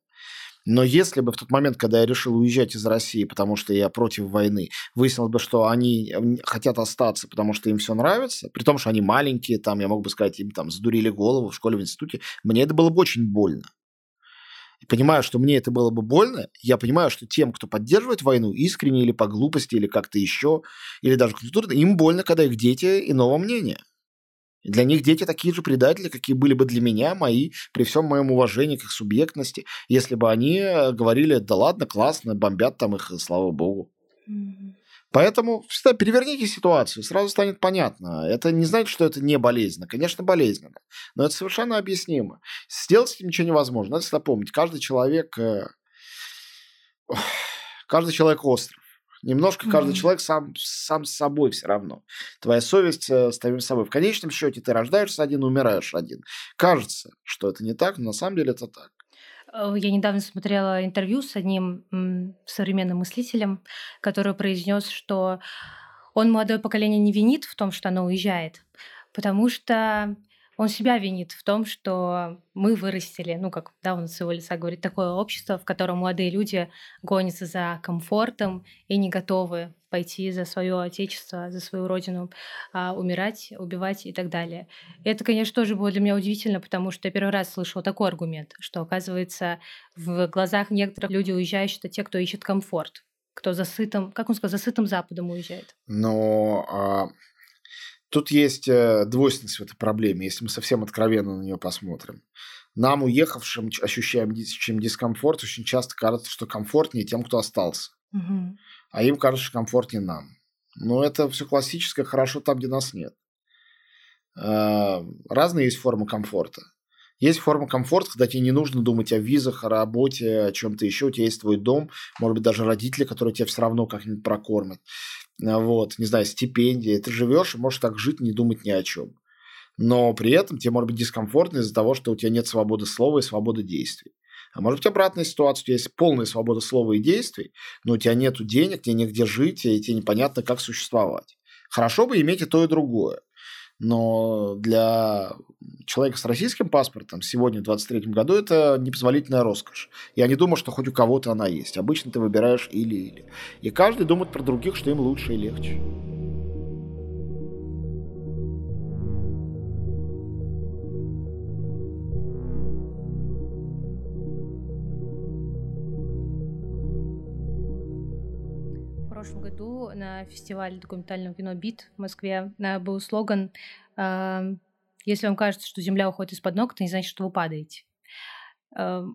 Но если бы в тот момент, когда я решил уезжать из России, потому что я против войны, выяснилось бы, что они хотят остаться, потому что им все нравится, при том, что они маленькие, там, я мог бы сказать, им там сдурили голову в школе, в институте, мне это было бы очень больно. И понимаю, что мне это было бы больно, я понимаю, что тем, кто поддерживает войну искренне или по глупости, или как-то еще, или даже культурно, им больно, когда их дети иного мнения. Для них дети такие же предатели, какие были бы для меня, мои, при всем моем уважении к их субъектности, если бы они э, говорили, да ладно, классно, бомбят там их, слава богу. Mm-hmm. Поэтому всегда переверните ситуацию, сразу станет понятно. Это не значит, что это не болезненно. Конечно, болезненно. Но это совершенно объяснимо. Сделать с этим ничего невозможно. Надо всегда помнить, каждый человек... Э, каждый человек остров. Немножко каждый mm-hmm. человек сам, сам с собой все равно. Твоя совесть э, с тобой собой. В конечном счете ты рождаешься один, умираешь один. Кажется, что это не так, но на самом деле это так. Э, я недавно смотрела интервью с одним современным мыслителем, который произнес, что он молодое поколение не винит в том, что оно уезжает, потому что он себя винит в том, что мы вырастили, ну, как да, он с его лица говорит, такое общество, в котором молодые люди гонятся за комфортом и не готовы пойти за свое отечество, за свою родину, а, умирать, убивать и так далее. И это, конечно, тоже было для меня удивительно, потому что я первый раз слышала такой аргумент, что, оказывается, в глазах некоторых людей уезжающих это те, кто ищет комфорт, кто за сытым, как он сказал, за сытым Западом уезжает. Но а Тут есть э, двойственность в этой проблеме, если мы совсем откровенно на нее посмотрим. Нам, уехавшим, ощущаем дискомфорт, очень часто кажется, что комфортнее тем, кто остался. Угу. А им кажется, что комфортнее нам. Но это все классическое, хорошо там, где нас нет. Э, разные есть формы комфорта. Есть форма комфорта, когда тебе не нужно думать о визах, о работе, о чем-то еще. У тебя есть твой дом, может быть, даже родители, которые тебя все равно как-нибудь прокормят. А, вот, не знаю, стипендия, ты живешь и можешь так жить, не думать ни о чем. Но при этом тебе может быть дискомфортно из-за того, что у тебя нет свободы слова и свободы действий. А может быть обратная ситуация, у тебя есть полная свобода слова и действий, но у тебя нет денег, тебе негде жить, и тебе непонятно, как существовать. Хорошо бы иметь и то, и другое. Но для человека с российским паспортом сегодня, в 2023 году, это непозволительная роскошь. Я не думаю, что хоть у кого-то она есть. Обычно ты выбираешь или-или. И каждый думает про других, что им лучше и легче. Фестивале документального кино «Бит» в Москве был слоган «Если вам кажется, что земля уходит из-под ног, это не значит, что вы падаете».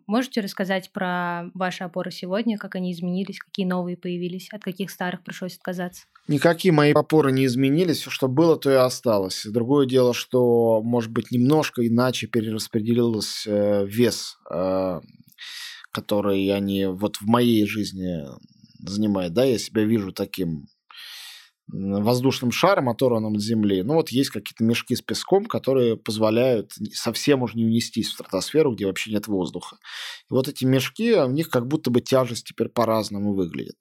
Можете рассказать про ваши опоры сегодня, как они изменились, какие новые появились, от каких старых пришлось отказаться? Никакие мои опоры не изменились, что было, то и осталось. Другое дело, что, может быть, немножко иначе перераспределился э, вес, э, который они вот в моей жизни занимает, да, я себя вижу таким воздушным шаром, оторванным от Земли. Ну вот есть какие-то мешки с песком, которые позволяют совсем уже не унестись в стратосферу, где вообще нет воздуха. И вот эти мешки, у них как будто бы тяжесть теперь по-разному выглядит.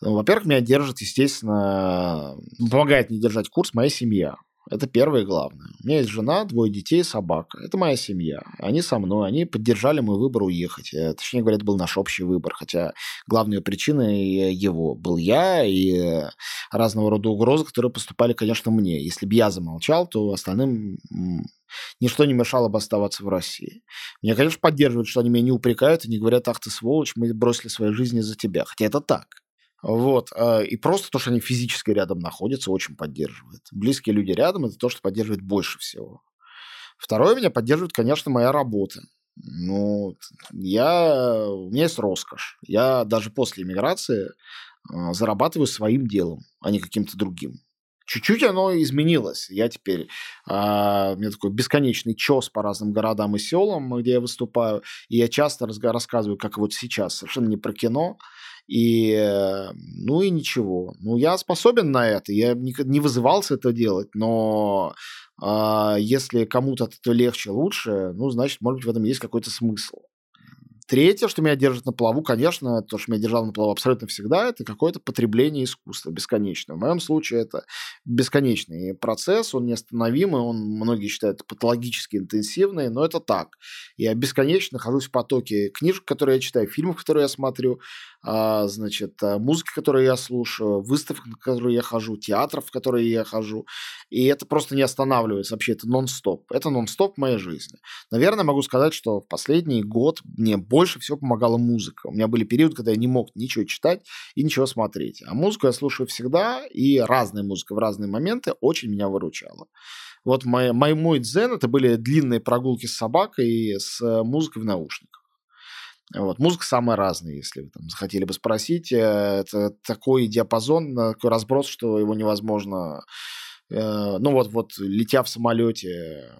Во-первых, меня держит, естественно, помогает мне держать курс моя семья. Это первое и главное. У меня есть жена, двое детей, собака. Это моя семья. Они со мной, они поддержали мой выбор уехать. Э, точнее говоря, это был наш общий выбор. Хотя главной причиной его был я и разного рода угрозы, которые поступали, конечно, мне. Если бы я замолчал, то остальным ничто не мешало бы оставаться в России. Меня, конечно, поддерживают, что они меня не упрекают и не говорят, ах ты сволочь, мы бросили свои жизни за тебя. Хотя это так. Вот. Э, и просто то, что они физически рядом находятся, очень поддерживает. Близкие люди рядом – это то, что поддерживает больше всего. Второе меня поддерживает, конечно, моя работа. Ну, я, у меня есть роскошь. Я даже после иммиграции э, зарабатываю своим делом, а не каким-то другим. Чуть-чуть оно изменилось. Я теперь... А, у меня такой бесконечный чес по разным городам и селам, где я выступаю. И я часто рассказываю, как вот сейчас, совершенно не про кино. И, ну и ничего. Ну, я способен на это. Я не, вызывался это делать, но а, если кому-то этого легче, лучше, ну, значит, может быть, в этом есть какой-то смысл. Третье, что меня держит на плаву, конечно, то, что меня держало на плаву абсолютно всегда, это какое-то потребление искусства бесконечное. В моем случае это бесконечный процесс, он неостановимый, он, многие считают, патологически интенсивный, но это так. Я бесконечно нахожусь в потоке книжек, которые я читаю, фильмов, которые я смотрю, а, значит, э, музыки, которую я слушаю, выставок, на которые я хожу, театров, в которые я хожу. И это просто не останавливается вообще, это нон-стоп. Это нон-стоп моей жизни. Наверное, могу сказать, что в последний год мне больше всего помогала музыка. У меня были периоды, когда я не мог ничего читать и ничего смотреть. А музыку я слушаю всегда, и разная музыка в разные моменты очень меня выручала. Вот мой, мой, мой дзен это были длинные прогулки с собакой и с э, музыкой в наушниках. Вот. Музыка самая разная, если вы там захотели бы спросить. Э, это такой диапазон, э, такой разброс, что его невозможно... Ну вот, вот летя в самолете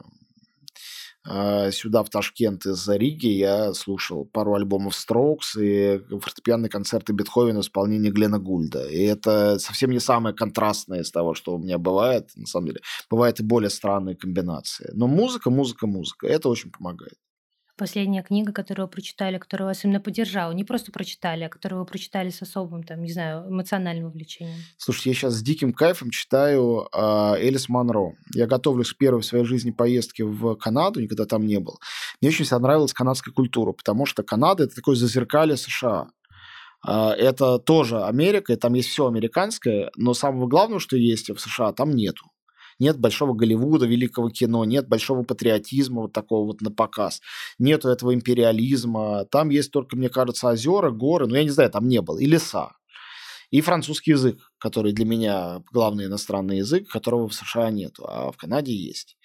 сюда, в Ташкент из Риги, я слушал пару альбомов Strokes и фортепианные концерты Бетховена в исполнении Глена Гульда. И это совсем не самое контрастное из того, что у меня бывает, на самом деле. Бывают и более странные комбинации. Но музыка, музыка, музыка. Это очень помогает. Последняя книга, которую вы прочитали, которая вас именно поддержала, не просто прочитали, а которую вы прочитали с особым, там, не знаю, эмоциональным увлечением. Слушайте, я сейчас с диким кайфом читаю э, Элис Монро. Я готовлюсь к первой в своей жизни поездке в Канаду, никогда там не был. Мне очень всегда нравилась канадская культура, потому что Канада – это такое зазеркалье США. А, это тоже Америка, и там есть все американское, но самого главного, что есть в США, там нету нет большого Голливуда, великого кино, нет большого патриотизма вот такого вот на показ, нету этого империализма. Там есть только, мне кажется, озера, горы, ну, я не знаю, там не было, и леса. И французский язык, который для меня главный иностранный язык, которого в США нету, а в Канаде есть.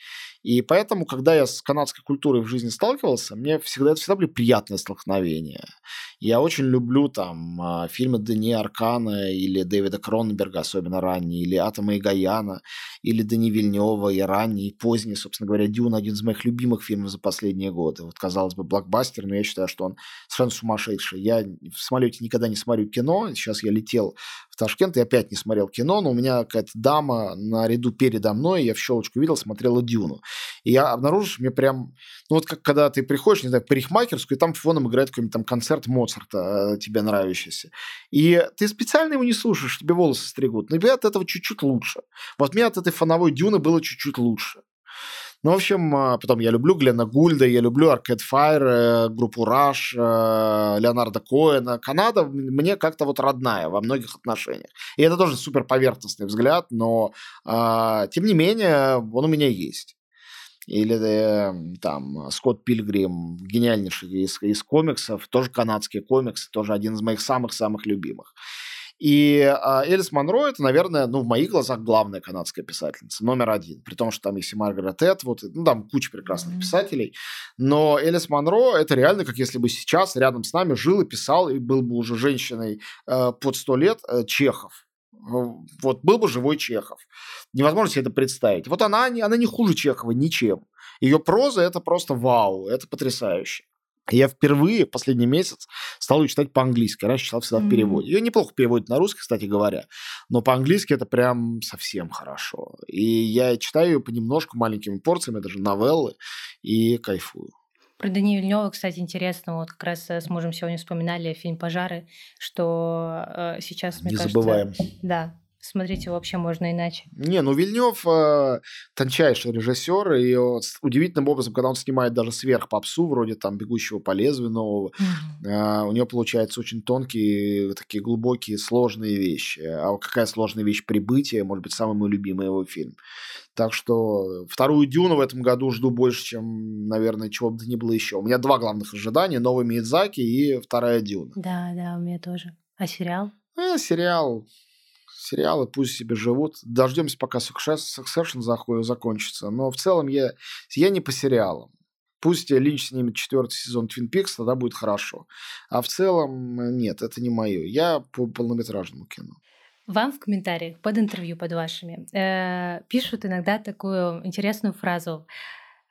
И поэтому, когда я с канадской культурой в жизни сталкивался, мне всегда, это всегда были приятные столкновения. Я очень люблю там а, фильмы Дани Аркана или Дэвида Кроненберга, особенно ранние, или Атома и Гаяна, или Дани Вильнева и ранние, и поздние, собственно говоря, Дюн, один из моих любимых фильмов за последние годы. Вот, казалось бы, блокбастер, но я считаю, что он совершенно сумасшедший. Я в самолете никогда не смотрю кино. Сейчас я летел Ташкент и опять не смотрел кино, но у меня какая-то дама на ряду передо мной, я в щелочку видел, смотрела Дюну. И я обнаружил, что мне прям... Ну вот как когда ты приходишь, не знаю, парикмахерскую, и там фоном играет какой-нибудь там концерт Моцарта, э, тебе нравящийся. И ты специально его не слушаешь, тебе волосы стригут. Но тебе от этого чуть-чуть лучше. Вот мне от этой фоновой дюны было чуть-чуть лучше. Ну, в общем, а, потом я люблю Глена Гульда, я люблю Arcade Fire, э, группу Rush, э, Леонарда Коэна. Канада мне как-то вот родная во многих отношениях. И это тоже супер поверхностный взгляд, но а, тем не менее он у меня есть или э, там Скотт Пилгрим, гениальнейший из, из комиксов, тоже канадский комикс, тоже один из моих самых-самых любимых. И э, Элис Монро это, наверное, ну, в моих глазах главная канадская писательница, номер один. При том, что там есть и Маргарет Этвуд, ну, там куча прекрасных mm-hmm. писателей. Но Элис Монро это реально как если бы сейчас рядом с нами жил и писал, и был бы уже женщиной э, под сто лет э, Чехов вот был бы живой Чехов. Невозможно себе это представить. Вот она, она не хуже Чехова ничем. Ее проза это просто вау, это потрясающе. Я впервые последний месяц стал ее читать по-английски. Раньше читал всегда mm-hmm. в переводе. Ее неплохо переводят на русский, кстати говоря. Но по-английски это прям совсем хорошо. И я читаю ее понемножку, маленькими порциями, даже новеллы, и кайфую. Про Дани Вильнева, кстати, интересно, вот как раз э, с мужем сегодня вспоминали фильм «Пожары», что э, сейчас, мне Не кажется... забываем. Да, смотреть его вообще можно иначе. Не, ну Вильнев э, тончайший режиссер, и вот, удивительным образом, когда он снимает даже сверх попсу, вроде там «Бегущего по лезвию» нового, mm-hmm. э, у него получаются очень тонкие, такие глубокие, сложные вещи. А какая сложная вещь «Прибытие», может быть, самый мой любимый его фильм. Так что вторую «Дюну» в этом году жду больше, чем, наверное, чего бы то ни было еще. У меня два главных ожидания. Новый Миядзаки и вторая «Дюна». Да, да, у меня тоже. А сериал? Э, сериал. Сериалы пусть себе живут. Дождемся, пока Succession закончится. Но в целом я, я не по сериалам. Пусть Линч снимет четвертый сезон Твин Пикс, тогда будет хорошо. А в целом э, нет, это не мое. Я по полнометражному кино. Вам в комментариях под интервью под вашими э, пишут иногда такую интересную фразу.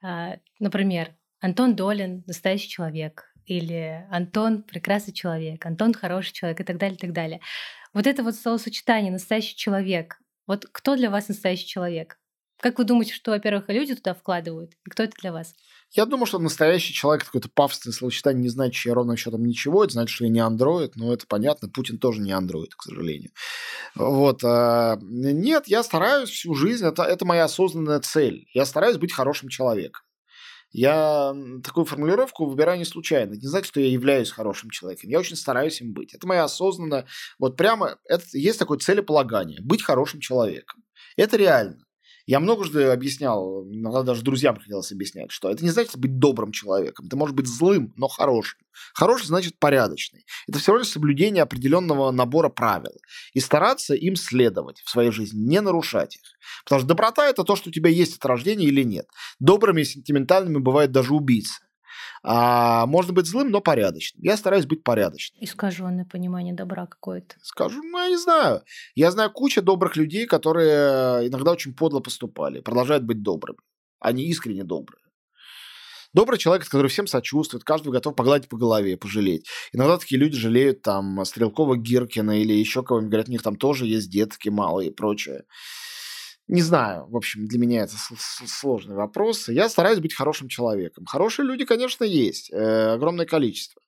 Э, например, Антон Долин настоящий человек или Антон прекрасный человек, Антон хороший человек и так далее, и так далее. Вот это вот словосочетание «настоящий человек». Вот кто для вас настоящий человек? Как вы думаете, что, во-первых, люди туда вкладывают? И кто это для вас? Я думаю, что настоящий человек какой-то пафосное словосочетание не значит я ровно счетом ничего. Это значит, что я не андроид, но это понятно. Путин тоже не андроид, к сожалению. Вот. А, нет, я стараюсь всю жизнь. Это, это моя осознанная цель. Я стараюсь быть хорошим человеком. Я такую формулировку выбираю не случайно. Не значит, что я являюсь хорошим человеком. Я очень стараюсь им быть. Это моя осознанная... Вот прямо... Это, есть такое целеполагание. Быть хорошим человеком. Это реально. Я многожды объяснял, иногда даже друзьям приходилось объяснять, что это не значит быть добрым человеком. Ты можешь быть злым, но хорошим. Хороший значит порядочный. Это все равно соблюдение определенного набора правил. И стараться им следовать в своей жизни, не нарушать их. Потому что доброта – это то, что у тебя есть от рождения или нет. Добрыми и сентиментальными бывают даже убийцы. А, можно быть злым, но порядочным. Я стараюсь быть порядочным. Искаженное понимание добра какое-то. Скажу, ну, я не знаю. Я знаю кучу добрых людей, которые иногда очень подло поступали, продолжают быть добрыми. Они искренне добрые. Добрый человек, который всем сочувствует, каждого готов погладить по голове, пожалеть. Иногда такие люди жалеют там Стрелкова Гиркина или еще кого-нибудь, говорят, у них там тоже есть детки малые и прочее. Не знаю, в общем, для меня это сложный вопрос. Я стараюсь быть хорошим человеком. Хорошие люди, конечно, есть, э, огромное количество.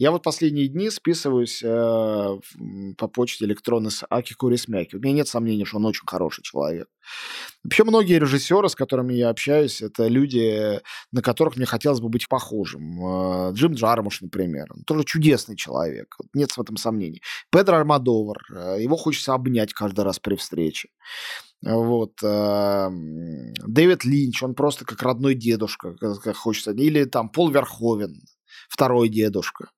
Я вот последние дни списываюсь э, по почте электронной с Аки Курисмяки. У меня нет сомнений, что он очень хороший человек. Вообще многие режиссеры, с которыми я общаюсь, это люди, на которых мне хотелось бы быть похожим. Э, Джим Джармуш, например. Он тоже чудесный человек. Нет в этом сомнений. Педро Армадовар. Э, его хочется обнять каждый раз при встрече. Вот. Эм, Дэвид Линч, он просто как родной дедушка, как хочется. Или там Пол Верховен, второй дедушка.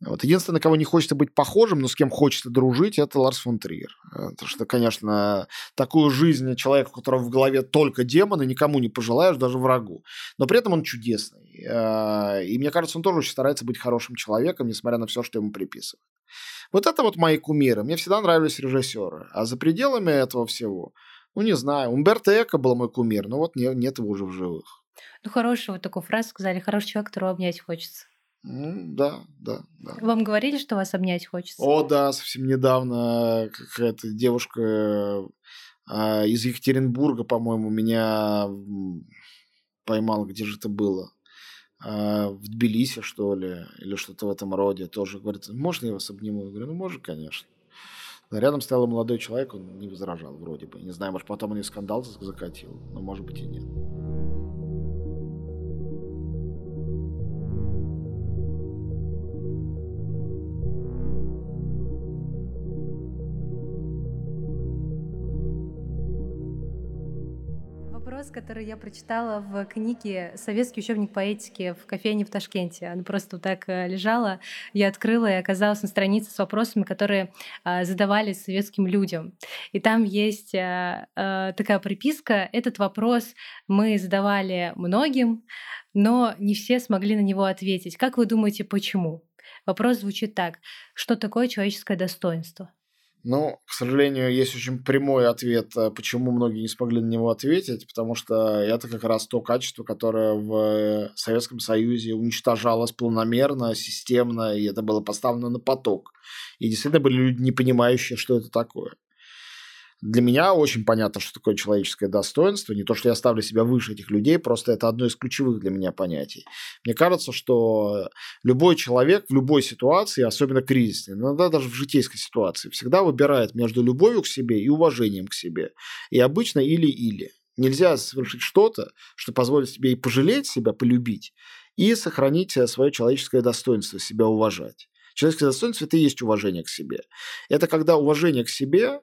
Вот. Единственное, кого не хочется быть похожим, но с кем хочется дружить, это Ларс фон Триер. Э, потому что, конечно, такую жизнь человека, у которого в голове только демоны, никому не пожелаешь, даже врагу. Но при этом он чудесный. Э, и мне кажется, он тоже очень старается быть хорошим человеком, несмотря на все, что ему приписывают. Вот это вот мои кумиры. Мне всегда нравились режиссеры. А за пределами этого всего, ну, не знаю. Умберто Эко был мой кумир, но вот нет, нет его уже в живых. Ну, хорошую вот такую фразу сказали. Хороший человек, которого обнять хочется. Ну, да, да, да. Вам говорили, что вас обнять хочется? О, да, совсем недавно какая-то девушка э, из Екатеринбурга, по-моему, меня поймала, где же это было? Э, в Тбилиси, что ли, или что-то в этом роде. Тоже говорит, можно я вас обниму? Я говорю, ну, можно, конечно. Рядом стоял молодой человек, он не возражал вроде бы. Не знаю, может, потом он и скандал закатил, но может быть и нет. Который я прочитала в книге «Советский учебник по этике в кофейне в Ташкенте». Она просто так э, лежала, я открыла и оказалась на странице с вопросами, которые а, задавали советским людям. И там есть а, а, такая приписка. Этот вопрос мы задавали многим, но не все смогли на него ответить. Как вы думаете, почему? Вопрос звучит так. Что такое человеческое достоинство? Ну, к сожалению, есть очень прямой ответ, э, почему многие не смогли на него ответить, потому что это как раз то качество, которое в Советском Союзе уничтожалось планомерно, системно, и это было поставлено на поток. И действительно были люди, не понимающие, что это такое. Для меня очень понятно, что такое человеческое достоинство. Не то, что я ставлю себя выше этих людей, просто это одно из ключевых для меня понятий. Мне кажется, что любой человек в любой ситуации, особенно кризисной, иногда даже в житейской ситуации, всегда выбирает между любовью к себе и уважением к себе. И обычно или-или. Нельзя совершить что-то, что позволит себе и пожалеть себя, полюбить, и сохранить свое человеческое достоинство, себя уважать. Человеческое достоинство – это и есть уважение к себе. Это когда уважение к себе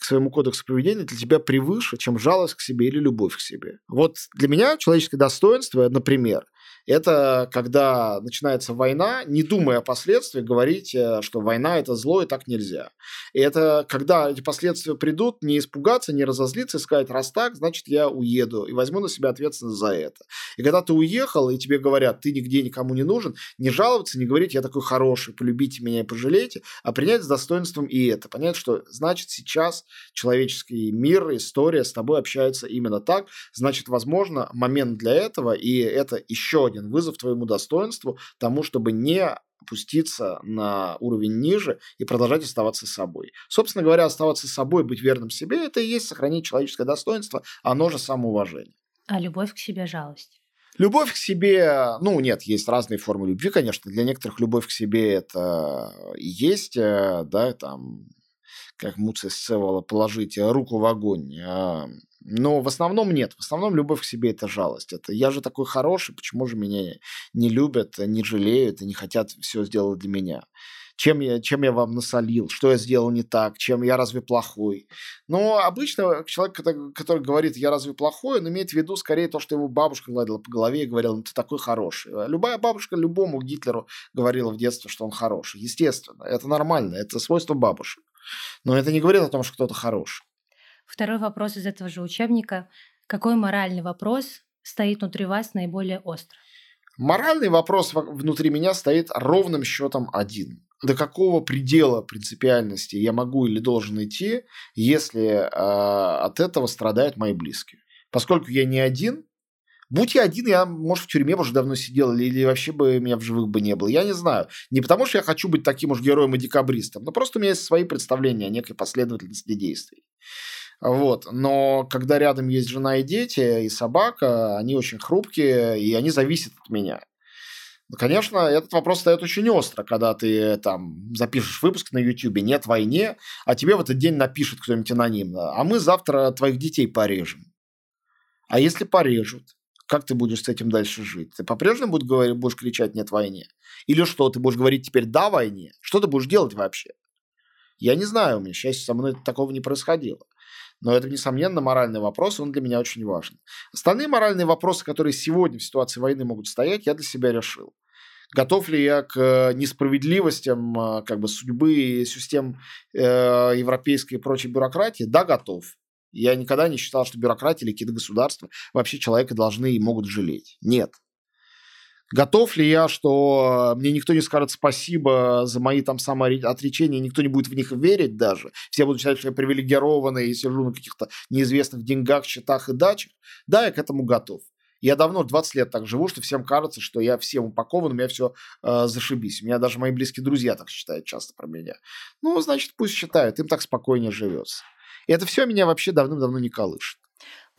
к своему кодексу поведения для тебя превыше, чем жалость к себе или любовь к себе. Вот для меня человеческое достоинство, например, Это когда начинается война, не думая о последствиях, говорить, э, что война это зло и так нельзя. И это когда эти последствия придут, не испугаться, не разозлиться и сказать, раз так, значит я уеду и возьму на себя ответственность за это. И когда ты уехал, и тебе говорят, ты нигде никому не нужен, не жаловаться, не говорить, я такой хороший, полюбите меня и пожалейте, а принять с достоинством и это. Понять, что значит сейчас человеческий мир, история с тобой общается именно так, значит, возможно, момент для этого, и это еще один вызов твоему достоинству, тому, чтобы не опуститься на уровень ниже и продолжать оставаться собой. Собственно говоря, оставаться собой, быть верным себе, это и есть сохранить человеческое достоинство, оно же самоуважение. А любовь к себе – жалость. Любовь к себе, ну нет, есть разные формы любви, конечно. Для некоторых любовь к себе это и есть, э, да, там, как Муция Сцевала, положить руку в огонь. А, но в основном нет. В основном любовь к себе – это жалость. Это я же такой хороший, почему же меня не любят, не жалеют и не хотят все сделать для меня? чем я, чем я вам насолил, что я сделал не так, чем я разве плохой. Но обычно человек, который, говорит, я разве плохой, он имеет в виду скорее то, что его бабушка гладила по голове и говорила, ну ты такой хороший. Любая бабушка любому Гитлеру говорила в детстве, что он хороший. Естественно, это нормально, это свойство бабушек. Но это не говорит о том, что кто-то хороший. Второй вопрос из этого же учебника. Какой моральный вопрос стоит внутри вас наиболее остро? Моральный вопрос внутри меня стоит ровным счетом один до какого предела принципиальности я могу или должен идти, если э, от этого страдают мои близкие. Поскольку я не один, будь я один, я, может, в тюрьме уже давно сидел, или, или вообще бы меня в живых бы не было. Я не знаю. Не потому, что я хочу быть таким уж героем и декабристом, но просто у меня есть свои представления о некой последовательности действий. Вот. Но когда рядом есть жена и дети, и собака, они очень хрупкие, и они зависят от меня. Конечно, этот вопрос стоит очень остро, когда ты там запишешь выпуск на YouTube «Нет войне», а тебе в этот день напишет кто-нибудь анонимно, а мы завтра твоих детей порежем. А если порежут, как ты будешь с этим дальше жить? Ты по-прежнему будешь, говорить, будешь кричать «нет войне»? Или что, ты будешь говорить теперь «да войне»? Что ты будешь делать вообще? Я не знаю, у меня, счастье, со мной такого не происходило. Но это, несомненно, моральный вопрос, он для меня очень важен. Остальные моральные вопросы, которые сегодня в ситуации войны могут стоять, я для себя решил. Готов ли я к э, несправедливостям э, как бы, судьбы и систем э, европейской и прочей бюрократии? Да, готов. Я никогда не считал, что бюрократия или какие-то государства вообще человека должны и могут жалеть. Нет. Готов ли я, что мне никто не скажет спасибо за мои там самоотречения, никто не будет в них верить даже? Все будут считать, что я привилегированный и сижу на каких-то неизвестных деньгах, счетах и дачах? Да, я к этому готов. Я давно, 20 лет так живу, что всем кажется, что я всем упакован, у меня все э, зашибись. У меня даже мои близкие друзья так считают часто про меня. Ну, значит, пусть считают, им так спокойнее живется. И это все меня вообще давным-давно не колышет.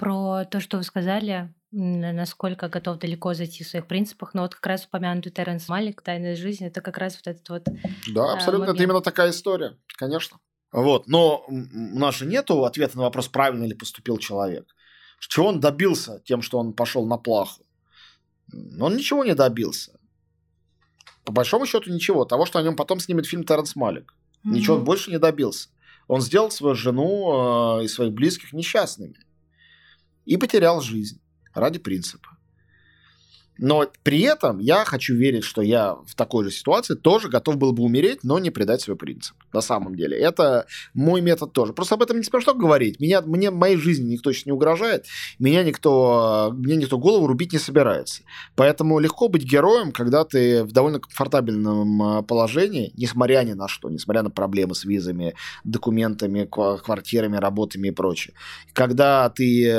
Про то, что вы сказали, насколько готов далеко зайти в своих принципах. Но вот как раз упомянутый Терренс Малик «Тайная жизнь» — это как раз вот этот вот Да, абсолютно. Момент. Это именно такая история, конечно. Вот. Но у нас же нету ответа на вопрос, правильно ли поступил человек. Чего он добился тем, что он пошел на плаху? Он ничего не добился. По большому счету ничего. Того, что о нем потом снимет фильм Терренс Малик. Mm-hmm. Ничего он больше не добился. Он сделал свою жену э, и своих близких несчастными. И потерял жизнь ради принципа. Но при этом я хочу верить, что я в такой же ситуации тоже готов был бы умереть, но не предать свой принцип. На самом деле. Это мой метод тоже. Просто об этом не смешно говорить. Меня, мне моей жизни никто сейчас не угрожает. Меня никто, мне никто голову рубить не собирается. Поэтому легко быть героем, когда ты в довольно комфортабельном а, положении, несмотря ни на что, несмотря на проблемы с визами, документами, квартирами, работами и прочее. Когда ты э,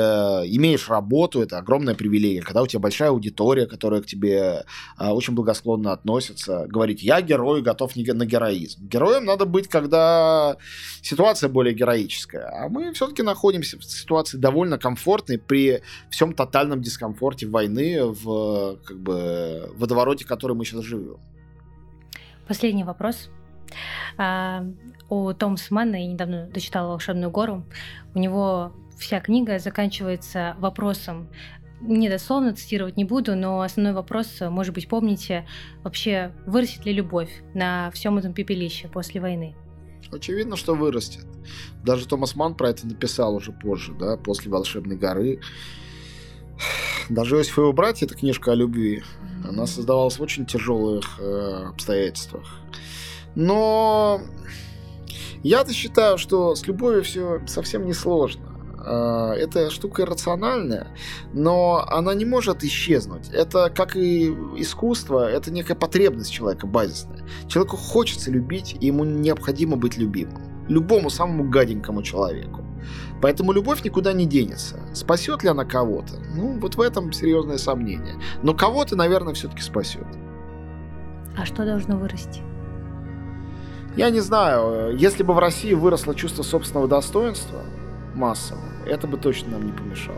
имеешь работу, это огромная привилегия. Когда у тебя большая аудитория, которая к тебе а, очень благосклонно относится, говорить, я герой, готов на героизм. Героем надо быть, когда ситуация более героическая. А мы все-таки находимся в ситуации довольно комфортной при всем тотальном дискомфорте войны в как бы, водовороте, в котором мы сейчас живем. Последний вопрос. А, у Томаса Манна, я недавно дочитала «Волшебную гору», у него вся книга заканчивается вопросом, не дословно цитировать не буду, но основной вопрос, может быть, помните, вообще вырастет ли любовь на всем этом пепелище после войны? Очевидно, что вырастет. Даже Томас Ман про это написал уже позже, да, после «Волшебной горы». даже Иосиф и его братья, это книжка о любви. Она создавалась в очень тяжелых э, обстоятельствах. Но я-то считаю, что с любовью все совсем не сложно. А, эта штука иррациональная, но она не может исчезнуть. Это как и искусство, это некая потребность человека базисная. Человеку хочется любить, и ему необходимо быть любимым. Любому самому гаденькому человеку. Поэтому любовь никуда не денется. Спасет ли она кого-то? Ну, вот в этом серьезное сомнение. Но кого-то, наверное, все-таки спасет. А что должно вырасти? Я не знаю. Если бы в России выросло чувство собственного достоинства массово, это бы точно нам не помешало.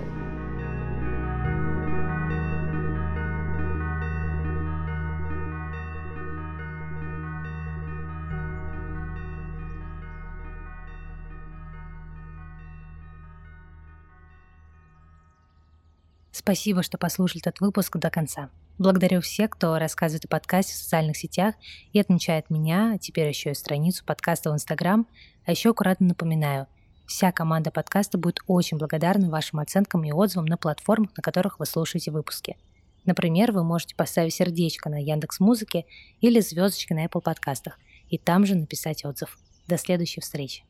Спасибо, что послушали этот выпуск до конца. Благодарю всех, кто рассказывает о подкасте в социальных сетях и отмечает меня, а теперь еще и страницу подкаста в Инстаграм. А еще аккуратно напоминаю, вся команда подкаста будет очень благодарна вашим оценкам и отзывам на платформах, на которых вы слушаете выпуски. Например, вы можете поставить сердечко на Яндекс Музыке или звездочки на Apple подкастах и там же написать отзыв. До следующей встречи.